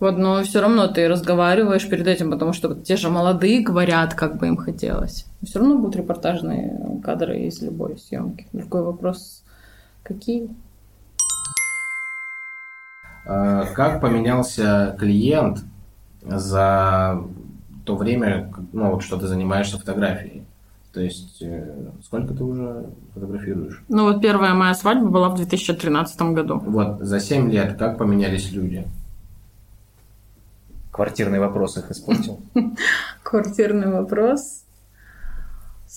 Вот, но все равно ты разговариваешь перед этим, потому что вот те же молодые говорят, как бы им хотелось. Все равно будут репортажные кадры из любой съемки. Другой вопрос, какие? э, как поменялся клиент за то время, ну, вот, что ты занимаешься фотографией? То есть, э, сколько ты уже фотографируешь? Ну вот первая моя свадьба была в 2013 году. Вот, за 7 лет как поменялись люди? Квартирный вопрос их испортил. *laughs* Квартирный вопрос.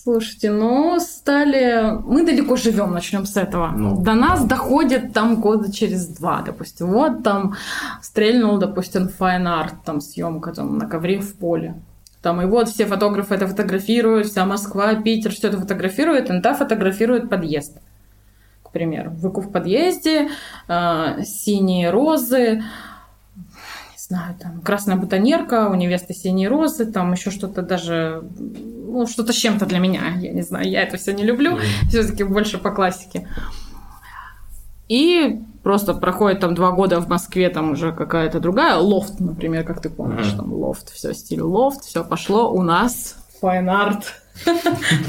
Слушайте, ну, стали... Мы далеко живем, начнем с этого. Ну. До нас доходит там года через два, допустим. Вот там стрельнул, допустим, Art, там съемка там на ковре в поле. Там и вот все фотографы это фотографируют, вся Москва, Питер, все это фотографирует, иногда фотографирует подъезд. К примеру, выкуп в подъезде, э, синие розы, не знаю, там красная бутонерка, у невесты синие розы, там еще что-то даже, ну, что-то с чем-то для меня, я не знаю, я это все не люблю, все-таки больше по классике. И просто проходит там два года в Москве, там уже какая-то другая, лофт, например, как ты помнишь, Мгм. там лофт, все, стиль лофт, все пошло у нас fine art. *laughs*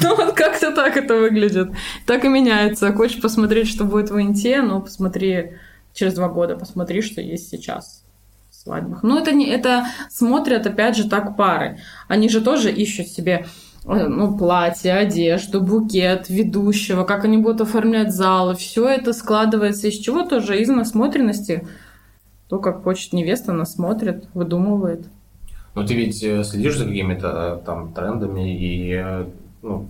Ну вот как-то так это выглядит. Так и меняется. Хочешь посмотреть, что будет в Инте, ну посмотри через два года посмотри, что есть сейчас в свадьбах. Но это не это смотрят опять же так пары. Они же тоже ищут себе ну, платье, одежду, букет ведущего, как они будут оформлять залы. Все это складывается из чего тоже? Из насмотренности. То, как хочет невеста, она смотрит, выдумывает. Но ты ведь э, следишь за какими-то э, там трендами и э, ну,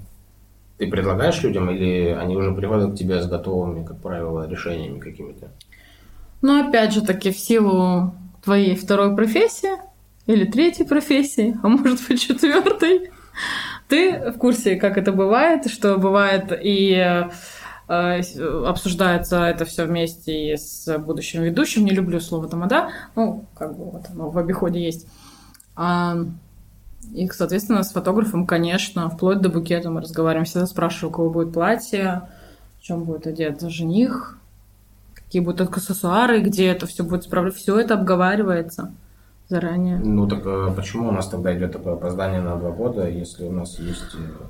ты предлагаешь людям или они уже приходят к тебе с готовыми, как правило, решениями какими-то? Ну, опять же таки, в силу твоей второй профессии или третьей профессии, а может быть четвертой, ты в курсе, как это бывает, что бывает и обсуждается это все вместе и с будущим ведущим. Не люблю слово тамада, ну, как бы вот оно в обиходе есть. А, и, соответственно, с фотографом, конечно, вплоть до букета мы разговариваем. Всегда спрашиваю, у кого будет платье, в чем будет одет жених, какие будут аксессуары, где это все будет справлять. Все это обговаривается заранее. Ну так а почему у нас тогда идет такое опоздание на два года, если у нас есть э,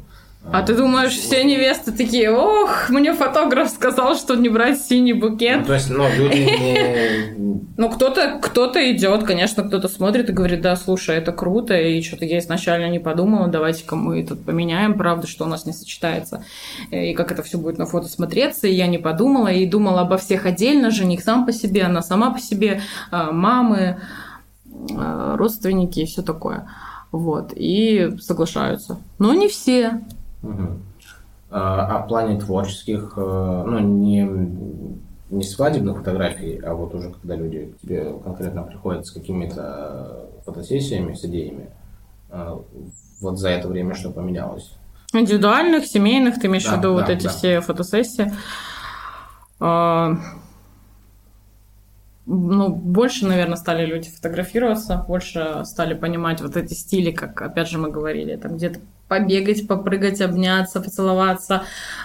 а ты думаешь, все невесты такие, ох, мне фотограф сказал, что не брать синий букет. Ну, то есть, ну, люди не... *laughs* Ну, кто-то кто идет, конечно, кто-то смотрит и говорит, да, слушай, это круто, и что-то я изначально не подумала, давайте-ка мы тут поменяем, правда, что у нас не сочетается, и как это все будет на фото смотреться, и я не подумала, и думала обо всех отдельно, жених сам по себе, она сама по себе, а, мамы, а, родственники и все такое. Вот, и соглашаются. Но не все. Угу. А, о плане творческих, э, ну, не, не свадебных фотографий, а вот уже когда люди к тебе конкретно приходят с какими-то фотосессиями, с идеями, э, вот за это время что поменялось? Индивидуальных, семейных, ты имеешь да, в виду да, вот эти да. все фотосессии? Ну, больше, наверное, стали люди фотографироваться, больше стали понимать вот эти стили, как, опять же, мы говорили, там где-то побегать, попрыгать, обняться, поцеловаться.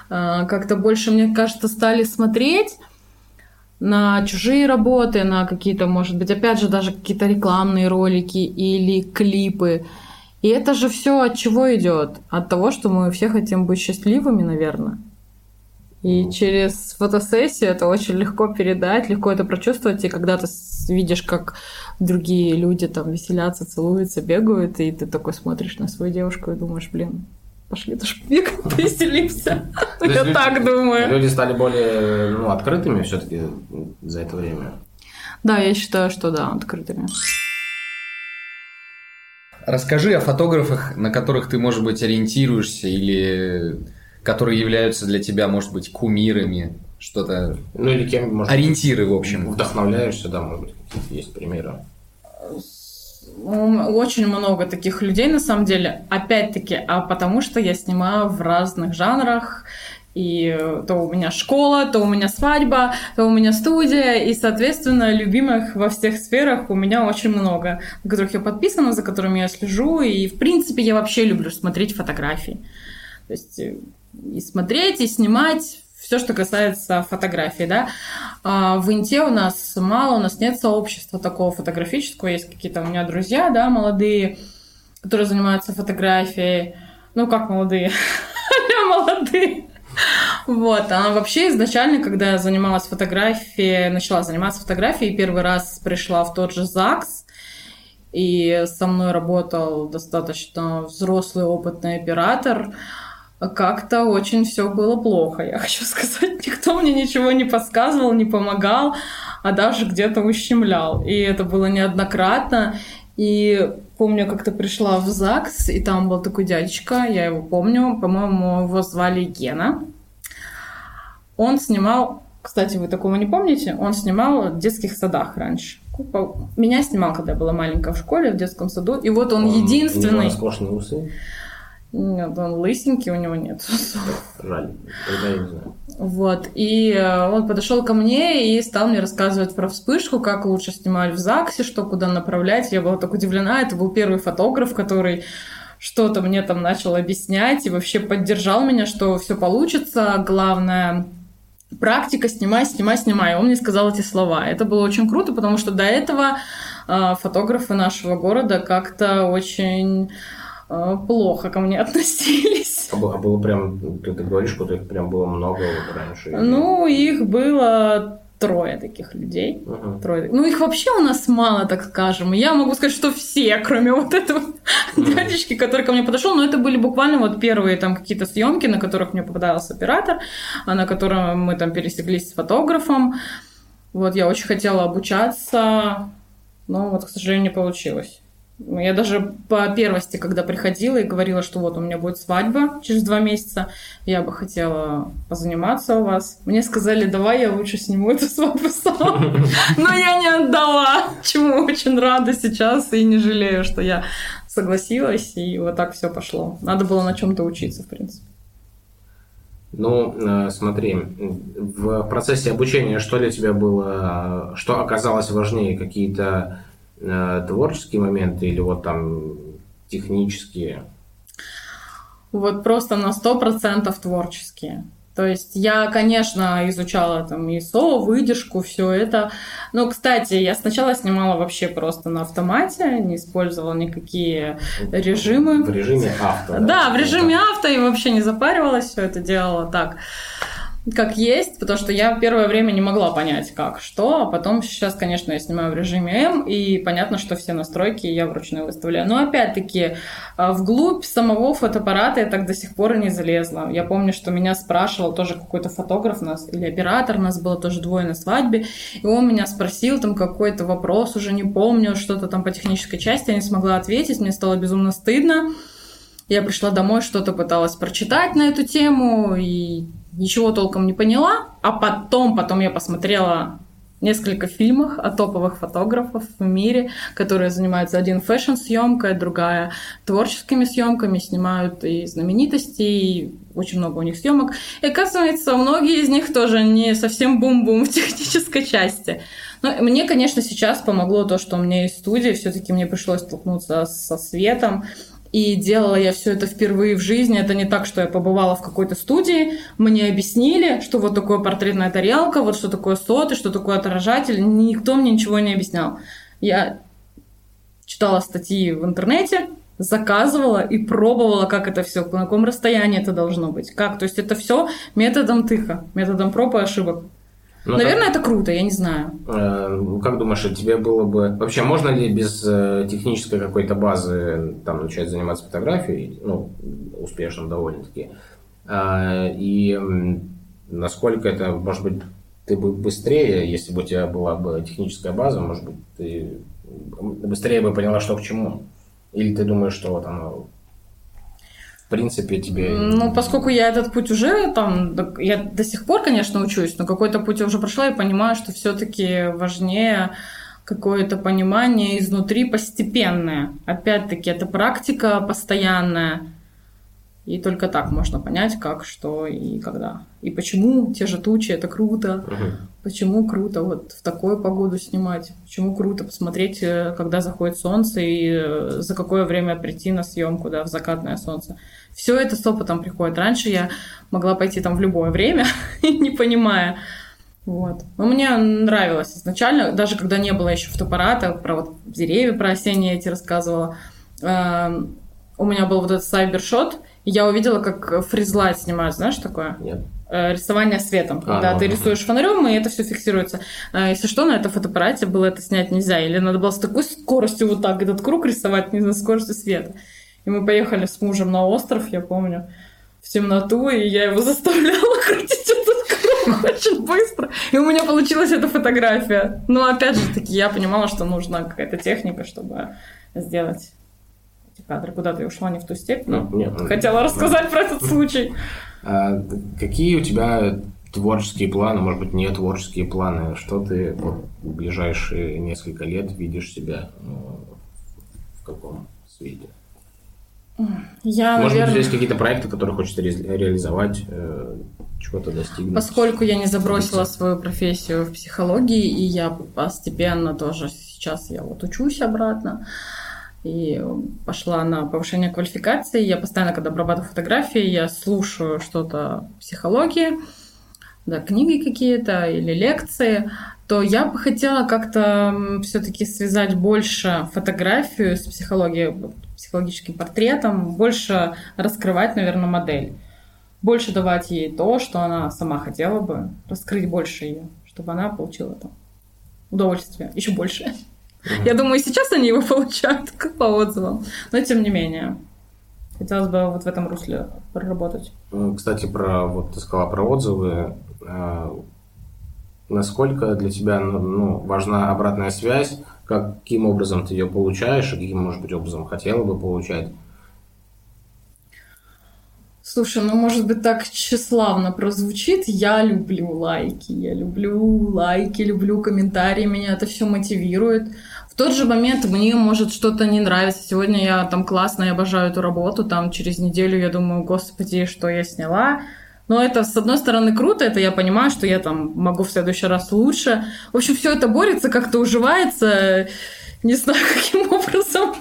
А, как-то больше, мне кажется, стали смотреть на чужие работы, на какие-то, может быть, опять же, даже какие-то рекламные ролики или клипы. И это же все от чего идет? От того, что мы все хотим быть счастливыми, наверное. И через фотосессию это очень легко передать, легко это прочувствовать. И когда ты видишь, как другие люди там веселятся, целуются, бегают, и ты такой смотришь на свою девушку и думаешь, блин, пошли тоже бегаем, *laughs* повеселимся. *laughs* Я так думаю. Люди стали более ну, открытыми все-таки за это время. Да, я считаю, что да, открытыми. Расскажи о фотографах, на которых ты, может быть, ориентируешься или которые являются для тебя, может быть, кумирами, что-то... Ну или кем, может Ориентиры, в общем. Вдохновляешься, да, может быть, какие-то есть примеры. Очень много таких людей, на самом деле. Опять-таки, а потому что я снимаю в разных жанрах, и то у меня школа, то у меня свадьба, то у меня студия, и, соответственно, любимых во всех сферах у меня очень много, на которых я подписана, за которыми я слежу, и, в принципе, я вообще люблю смотреть фотографии. То есть э, и смотреть, и снимать все, что касается фотографий, да. А в Инте у нас мало, у нас нет сообщества такого фотографического, есть какие-то у меня друзья, да, молодые, которые занимаются фотографией. Ну, как молодые? *laughs* молодые. Вот, а вообще изначально, когда я занималась фотографией, начала заниматься фотографией, первый раз пришла в тот же ЗАГС, и со мной работал достаточно взрослый опытный оператор, как-то очень все было плохо, я хочу *laughs* сказать. Никто мне ничего не подсказывал, не помогал, а даже где-то ущемлял. И это было неоднократно. И помню, как-то пришла в ЗАГС, и там был такой дядечка, я его помню, по-моему, его звали Гена. Он снимал, кстати, вы такого не помните, он снимал в детских садах раньше. Меня снимал, когда я была маленькая в школе, в детском саду. И вот он, он единственный... У него роскошные усы. Нет, он лысенький, у него нет. Жаль, тогда я не знаю. Вот, и э, он подошел ко мне и стал мне рассказывать про вспышку, как лучше снимать в ЗАГСе, что куда направлять. Я была так удивлена, это был первый фотограф, который что-то мне там начал объяснять и вообще поддержал меня, что все получится. Главное, практика, снимай, снимай, снимай. Он мне сказал эти слова. Это было очень круто, потому что до этого э, фотографы нашего города как-то очень плохо ко мне *laughs* относились. А было, а было прям, ты, ты говоришь, что их прям было много вот раньше? Ну, их было трое таких людей. Мгм. Трое. Ну, их вообще у нас мало, так скажем. Я могу сказать, что все, *laughs* кроме вот этого дядечки, который ко мне подошел, но это были буквально вот первые там какие-то съемки, на которых мне попадался оператор, а на котором мы там пересеклись с фотографом. Вот, я очень хотела обучаться, но вот, к сожалению, не получилось. Я даже по первости, когда приходила и говорила, что вот у меня будет свадьба через два месяца, я бы хотела позаниматься у вас. Мне сказали, давай я лучше сниму эту свадьбу сам. *laughs* Но я не отдала, чему очень рада сейчас и не жалею, что я согласилась, и вот так все пошло. Надо было на чем-то учиться, в принципе. Ну, э, смотри, в процессе обучения что для тебя было, э, что оказалось важнее, какие-то творческие моменты или вот там технические? Вот просто на 100% творческие. То есть я, конечно, изучала там ISO, выдержку, все это. Но, кстати, я сначала снимала вообще просто на автомате, не использовала никакие режимы. В режиме авто. Да, в режиме авто и вообще не запаривалась, все это делала так, как есть, потому что я первое время не могла понять, как, что, а потом сейчас, конечно, я снимаю в режиме М, и понятно, что все настройки я вручную выставляю. Но опять-таки, а, вглубь самого фотоаппарата я так до сих пор и не залезла. Я помню, что меня спрашивал тоже какой-то фотограф у нас, или оператор, у нас было тоже двое на свадьбе, и он меня спросил там какой-то вопрос, уже не помню, что-то там по технической части, я не смогла ответить, мне стало безумно стыдно. Я пришла домой, что-то пыталась прочитать на эту тему и ничего толком не поняла. А потом, потом я посмотрела несколько фильмов о топовых фотографов в мире, которые занимаются один фэшн-съемкой, другая творческими съемками, снимают и знаменитости, и очень много у них съемок. И оказывается, многие из них тоже не совсем бум-бум в *laughs* технической части. Но мне, конечно, сейчас помогло то, что у меня есть студия, все-таки мне пришлось столкнуться со светом, и делала я все это впервые в жизни. Это не так, что я побывала в какой-то студии, мне объяснили, что вот такое портретная тарелка, вот что такое соты, что такое отражатель. Никто мне ничего не объяснял. Я читала статьи в интернете, заказывала и пробовала, как это все, на каком расстоянии это должно быть, как. То есть это все методом тыка, методом проб и ошибок. Ну, Наверное, это круто, я не знаю. Э, Как думаешь, а тебе было бы... Вообще, можно ли без э, технической какой-то базы там начать заниматься фотографией? Ну, успешно довольно-таки. А, И насколько это, может быть, ты бы быстрее, если бы у тебя была бы техническая база, может быть, ты быстрее бы поняла, что к чему? Или ты думаешь, что вот оно в принципе тебе... Ну, поскольку я этот путь уже там, я до сих пор, конечно, учусь, но какой-то путь я уже прошла и понимаю, что все-таки важнее какое-то понимание изнутри постепенное. Опять-таки, это практика постоянная. И только так можно понять, как, что и когда. И почему те же тучи это круто, Мгм. Почему круто вот в такую погоду снимать, почему круто посмотреть, э, когда заходит солнце и э, за какое время прийти на съемку, да, в закатное солнце. Все это с опытом приходит. Раньше я могла пойти там в любое время, *laughs* не понимая. Вот. Но мне нравилось изначально, даже когда не было еще фотоаппарата, про вот деревья, про осенние эти рассказывала. Эм, У меня был вот этот сайбершот, и я увидела, как фризлайт снимают, знаешь, такое? Нет? Э, рисование светом, когда ну, ты ага. рисуешь фонарем, и это все фиксируется. А Если что, на этом фотоаппарате было это снять нельзя. Или надо было с такой скоростью вот так этот круг рисовать, не на скорости света. И мы поехали с мужем на остров, я помню, в темноту, и я его заставляла *laughs* крутить этот круг *laughs* очень быстро. И у меня получилась эта фотография. Но опять же таки, я понимала, что нужна какая-то техника, чтобы сделать эти кадры. Куда ты ушла не в ту степь, но Ну, нет, ну, хотела рассказать про этот случай. А какие у тебя творческие планы, может быть, не творческие планы? Что ты вот, в ближайшие несколько лет видишь себя ну, в каком свете? Я, может быть, наверное... тебя есть какие-то проекты, которые хочешь ре- реализовать, э, чего-то достигнуть? Поскольку я не забросила свою профессию в психологии, и я постепенно тоже сейчас я вот учусь обратно, и пошла на повышение квалификации. Я постоянно, когда обрабатываю фотографии, я слушаю что-то психологии, да, книги какие-то или лекции, то я бы хотела как-то все-таки связать больше фотографию с психологией, психологическим портретом, больше раскрывать, наверное, модель больше давать ей то, что она сама хотела бы, раскрыть больше ее, чтобы она получила там удовольствие еще больше. Я думаю, сейчас они его *laughs* получают как по отзывам. Но тем не менее, хотелось бы вот в этом русле проработать. Ну, Кстати, про вот ты сказала про отзывы. А, Насколько для тебя ну, важна обратная связь? Каким образом ты ее получаешь и каким, может быть, образом хотела бы получать? Слушай, ну может быть так тщеславно прозвучит. Я люблю лайки, я люблю лайки, люблю комментарии, меня это все мотивирует. В тот же момент мне может что-то не нравится. Сегодня я там классно, я обожаю эту работу, там через неделю я думаю, господи, что я сняла. Но это, с одной стороны, круто, это я понимаю, что я там могу в следующий раз лучше. В общем, все это борется, как-то уживается, не знаю, *laughs* каким образом.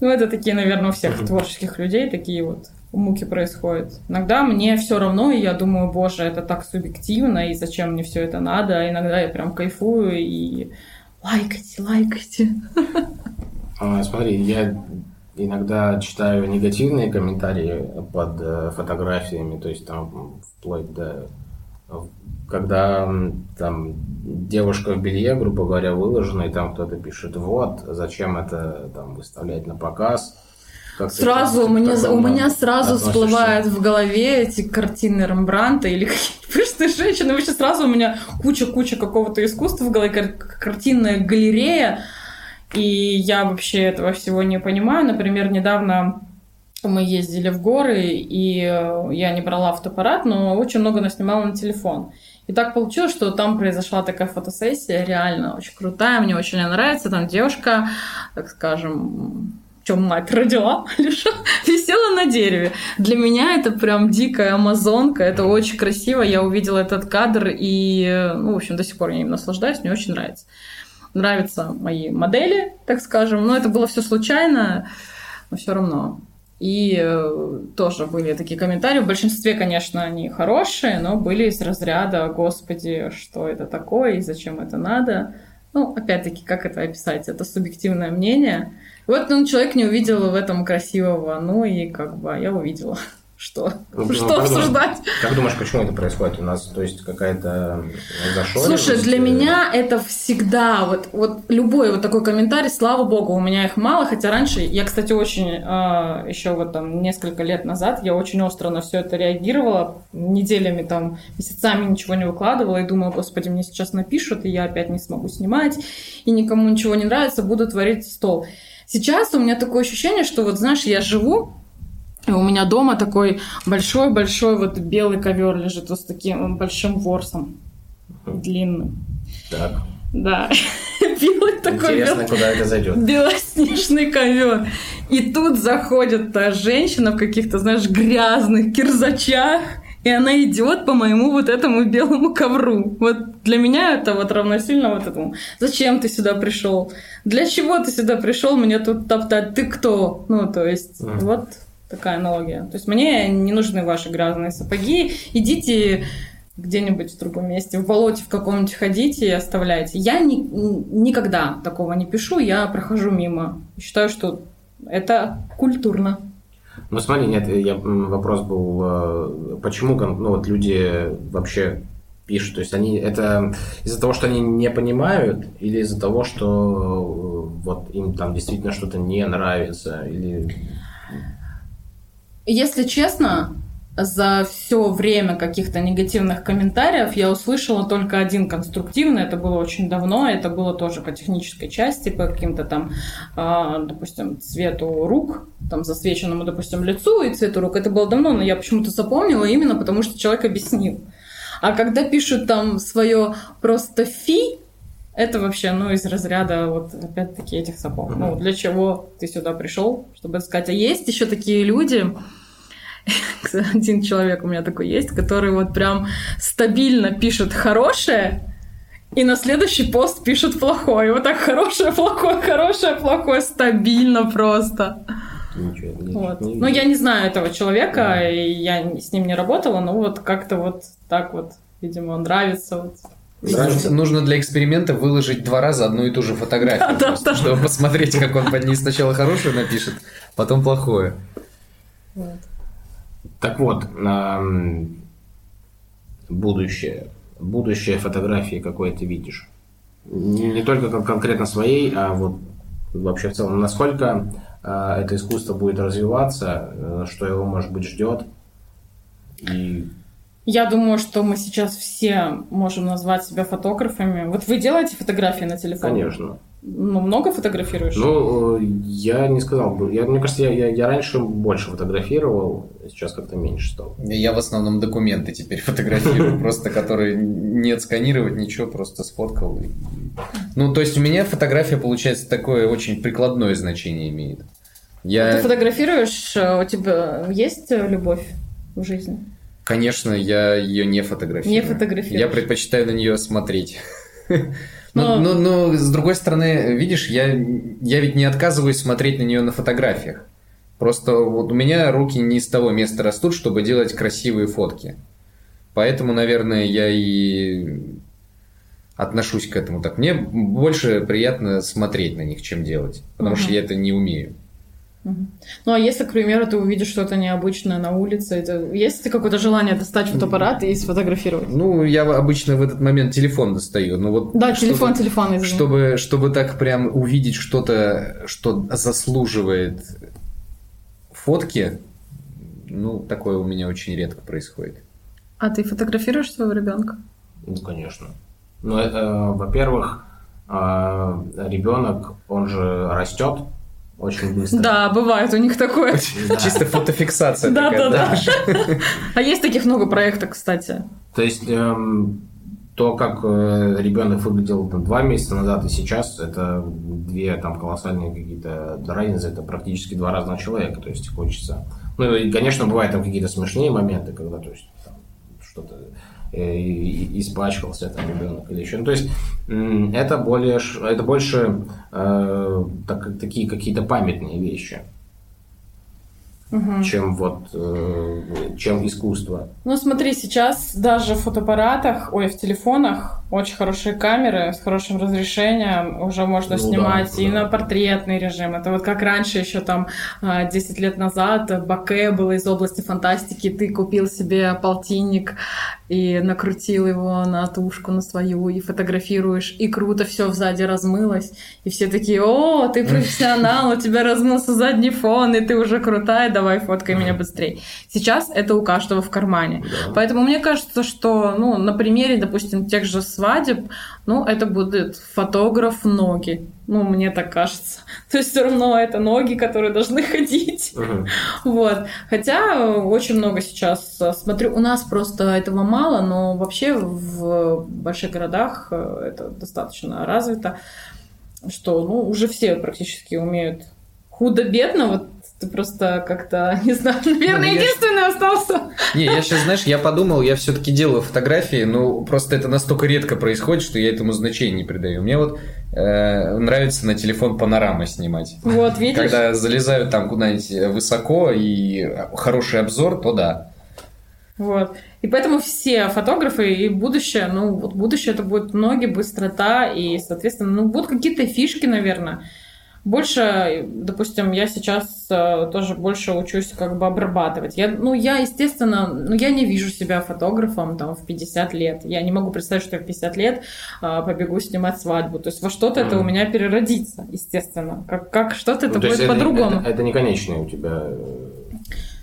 Ну, это такие, наверное, у всех творческих людей такие вот муки происходят. Иногда мне все равно, и я думаю, боже, это так субъективно, и зачем мне все это надо. А иногда я прям кайфую и лайкайте, лайкайте. А, Смотри, я иногда читаю негативные комментарии под э, фотографиями, то есть там вплоть до когда м, там девушка в белье, грубо говоря, выложена, и там кто-то пишет, вот, зачем это там выставлять на показ. Как Сразу там у меня, у меня сразу относишься? всплывают в голове эти картины Рембранта или *laughs* какие-то пышные женщины. Вообще сразу у меня куча-куча какого-то искусства в голове, кар- картинная галерея. И я вообще этого всего не понимаю. Например, недавно мы ездили в горы, и э, я не брала фотоаппарат, но очень много наснимала на телефон. И так получилось, что там произошла такая фотосессия, реально очень крутая, мне очень нравится. Там девушка, так скажем, чем мать родила, *laughs* лишь *laughs* висела на дереве. Для меня это прям дикая амазонка, это очень красиво. Я увидела этот кадр и, ну, в общем, до сих пор я им наслаждаюсь, мне очень нравится. Нравятся мои модели, так скажем, но это было все случайно, но все равно. И э, тоже были такие комментарии. В большинстве, конечно, они хорошие, но были из разряда «Господи, что это такое и зачем это надо?» Ну, опять-таки, как это описать? Это субъективное мнение. Вот ну, человек не увидел в этом красивого, ну и как бы я увидела. *laughs* Что? Ну, Что как обсуждать? Как думаешь, почему это происходит у нас? То есть какая-то зашоренность? Слушай, для меня это всегда вот, вот любой вот такой комментарий, слава богу, у меня их мало, хотя раньше, я, кстати, очень э, еще вот там несколько лет назад, я очень остро на все это реагировала, неделями там, месяцами ничего не выкладывала и думала, господи, мне сейчас напишут, и я опять не смогу снимать, и никому ничего не нравится, буду творить стол. Сейчас у меня такое ощущение, что вот, знаешь, я живу, и у меня дома такой большой-большой вот белый ковер лежит вот с таким большим ворсом длинным. Так, Да, *laughs* белый такой интересно, бел- куда это зайдет. белоснежный ковер. И тут заходит та женщина в каких-то, знаешь, грязных кирзачах, и она идет по моему вот этому белому ковру. Вот для меня это вот равносильно вот этому. Зачем ты сюда пришел? Для чего ты сюда пришел? Меня тут топтать. Ты кто? Ну, то есть, Мгм. вот такая аналогия. То есть мне не нужны ваши грязные сапоги. Идите где-нибудь в другом месте, в болоте в каком-нибудь ходите и оставляйте. Я ни- никогда такого не пишу, я прохожу мимо. Считаю, что это культурно. Ну смотри, нет, я, вопрос был, э, почему ну, вот люди вообще пишут, то есть они это из-за того, что они не понимают, или из-за того, что э, вот им там действительно что-то не нравится, или Если честно, за все время каких-то негативных комментариев я услышала только один конструктивный. Это было очень давно. Это было тоже по технической части, по каким-то там, а, допустим, цвету рук, там засвеченному, допустим, лицу и цвету рук. Это было давно, но я почему-то запомнила именно потому, что человек объяснил. А когда пишут там свое просто фи, это вообще, ну, из разряда вот опять-таки этих сапог. Ну, для чего ты сюда пришел, чтобы сказать. А есть еще такие люди, *laughs* один человек у меня такой есть, который вот прям стабильно пишет хорошее, и на следующий пост пишет плохое. Вот так хорошее, плохое, хорошее, плохое, стабильно просто. ничего не- Вот. не- Ну, я не знаю этого человека, и я с ним не работала, но вот как-то вот так вот, видимо, нравится. Вот. Нравится? Нужно для эксперимента выложить два раза одну и ту же фотографию, Да, просто, да, да. чтобы посмотреть, как он под ней сначала хорошее напишет, потом плохое. Вот. Так вот, будущее. будущее фотографии какое ты видишь? Не, не только кон- конкретно своей, а вот вообще в целом. Насколько э, это искусство будет развиваться, э, что его, может быть, ждет? И Я думаю, что мы сейчас все можем назвать себя фотографами. Вот вы делаете фотографии на телефон? Конечно. Ну, много фотографируешь? Ну, э, я не сказал бы. Я, мне кажется, я, я, я раньше больше фотографировал, сейчас как-то меньше стал. Я в основном документы теперь *laughs* фотографирую, *laughs* просто которые не отсканировать, ничего, просто сфоткал. Ну, то есть у меня фотография, получается, такое очень прикладное значение имеет. Ты Я, фотографируешь, э, у тебя есть любовь в жизни? конечно, я ее не фотографирую. Не фотографируешь. Я предпочитаю на нее смотреть. *laughs* Но- Но, но, но, с другой стороны, видишь, я, я ведь не отказываюсь смотреть на нее на фотографиях. Просто вот у меня руки не с того места растут, чтобы делать красивые фотки. Поэтому, наверное, я и отношусь к этому так. Мне больше приятно смотреть на них, чем делать. Потому что Мгм. я это не умею. Ну, а если, к примеру, ты увидишь что-то необычное на улице, это... есть ли какое-то желание достать фотоаппарат и сфотографировать? Ну, я обычно в этот момент телефон достаю. Ну, вот Да, телефон, телефон, извини. Чтобы, чтобы так прям увидеть что-то, что заслуживает фотки, ну, такое у меня очень редко происходит. А ты фотографируешь своего ребенка? Ну, конечно. Ну, это, во-первых, а, ребенок, он же растет очень быстро. Да, бывает у них такое. Да. Чисто фотофиксация Да, такая, да, да. А есть таких много проектов, кстати. То есть эм, то, как э, ребенок выглядел там, два месяца назад и сейчас, это две там колоссальные какие-то разницы, это практически два разных человека, то есть хочется. Ну и, конечно, бывают там какие-то смешные моменты, когда то есть там, что-то испачкался там ребенок или еще. Ну, то есть это более, это больше э, так- такие какие-то памятные вещи, Мгм. чем вот э, чем искусство. Ну, смотри, сейчас даже в фотоаппаратах, ой, в телефонах очень хорошие камеры с хорошим разрешением. Уже можно Ну да, снимать и да. на портретный режим. Это вот как раньше, еще там а, 10 лет назад, Баке было из области фантастики. Ты купил себе полтинник и накрутил его на тушку на свою и фотографируешь. И круто все сзади размылось. И все такие, о, ты *laughs* профессионал, у тебя размылся задний фон, и ты уже крутая, давай фоткай меня быстрее. Сейчас это у каждого в кармане. Да. Поэтому мне кажется, что ну, на примере, допустим, тех же свадеб, ну, это будет фотограф ноги. Ну, мне так кажется. *laughs* То есть все равно это ноги, которые должны *laughs* ходить. Мгм. Вот. Хотя э, очень много сейчас э, смотрю. У нас просто этого мало, но вообще в больших городах э, это достаточно развито, что ну, уже все практически умеют худо-бедно. Вот ты просто как-то, *laughs* не знаю, наверное, Ну, я единственный остался. Не, я сейчас, знаешь, я подумал, я все-таки делаю фотографии, но просто это настолько редко происходит, что я этому значения не придаю. Мне вот э, нравится на телефон панорамы снимать. Вот, видишь? Когда залезаю там куда-нибудь высоко и хороший обзор, то да. Вот. И поэтому все фотографы и будущее, ну, вот будущее это будет ноги, быстрота и, соответственно, ну, будут какие-то фишки, наверное. Больше, допустим, я сейчас э, тоже больше учусь как бы обрабатывать. Я, ну, я, естественно, ну, я не вижу себя фотографом там в 50 лет. Я не могу представить, что я в 50 лет э, побегу снимать свадьбу. То есть во что-то это у меня переродится, естественно. Как, как что-то это Ну, то есть будет по-другому. Это, это не конечное у тебя. э,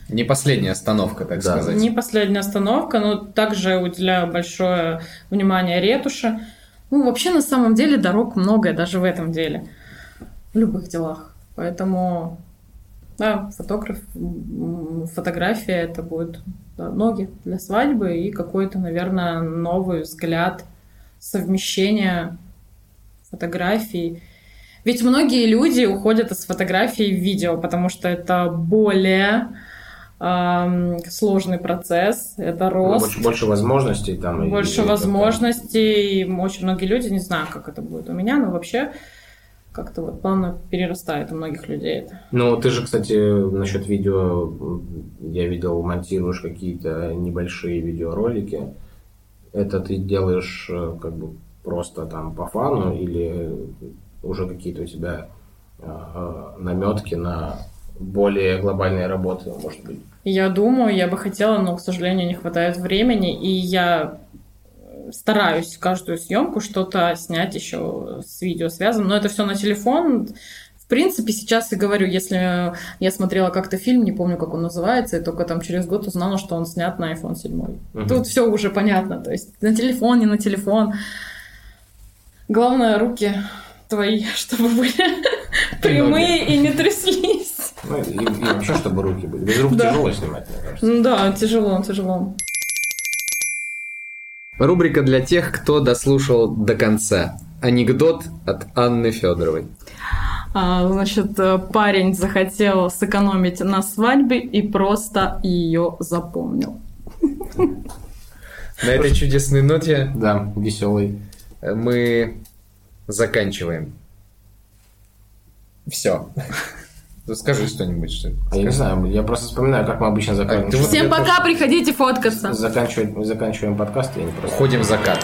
Не последняя остановка, так Да. сказать. Не последняя остановка, но также уделяю большое внимание ретуши. Ну, вообще, на самом деле, дорог много, даже в этом деле. В любых делах. Поэтому, да, фотограф, фотография это будет да, ноги для свадьбы и какой-то, наверное, новый взгляд совмещения фотографий. Ведь многие люди уходят из фотографии в видео, потому что это более ам, сложный процесс, это рост, Больше, больше возможностей там. больше и возможностей. И очень многие люди, не знаю, как это будет у меня, но вообще как-то вот плавно перерастает у многих людей это. Ну, ты же, кстати, насчет видео, я видел, монтируешь какие-то небольшие видеоролики. Это ты делаешь э, как бы просто там по фану или уже какие-то у тебя наметки на более глобальные работы, может быть? Я думаю, я бы хотела, но, к сожалению, не хватает времени, и я стараюсь каждую съемку что-то снять еще с видео связано, но это все на телефон. В принципе, сейчас и говорю, если я смотрела как-то фильм, не помню, как он называется, и только там через год узнала, что он снят на iPhone 7. Мгм. Тут все уже понятно. То есть на телефон, не на телефон. Главное, руки твои, *laughs* чтобы были прямые и не тряслись. Ну, и, и вообще, чтобы руки были. Без рук Да. тяжело снимать, мне кажется. Ну Да, тяжело, тяжело. Рубрика для тех, кто дослушал до конца. Анекдот от Анны Федоровой. А, значит, э, парень захотел сэкономить на свадьбе и просто ее запомнил. На этой чудесной ноте Да, веселый. мы заканчиваем. Все. Скажи что-нибудь, что ли. А я не знаю, я просто вспоминаю, как мы обычно А, заканчиваем. вот- Всем пока, приходите фоткаться. Заканчивать, заканчиваем подкаст, я не просто... Уходим в закат.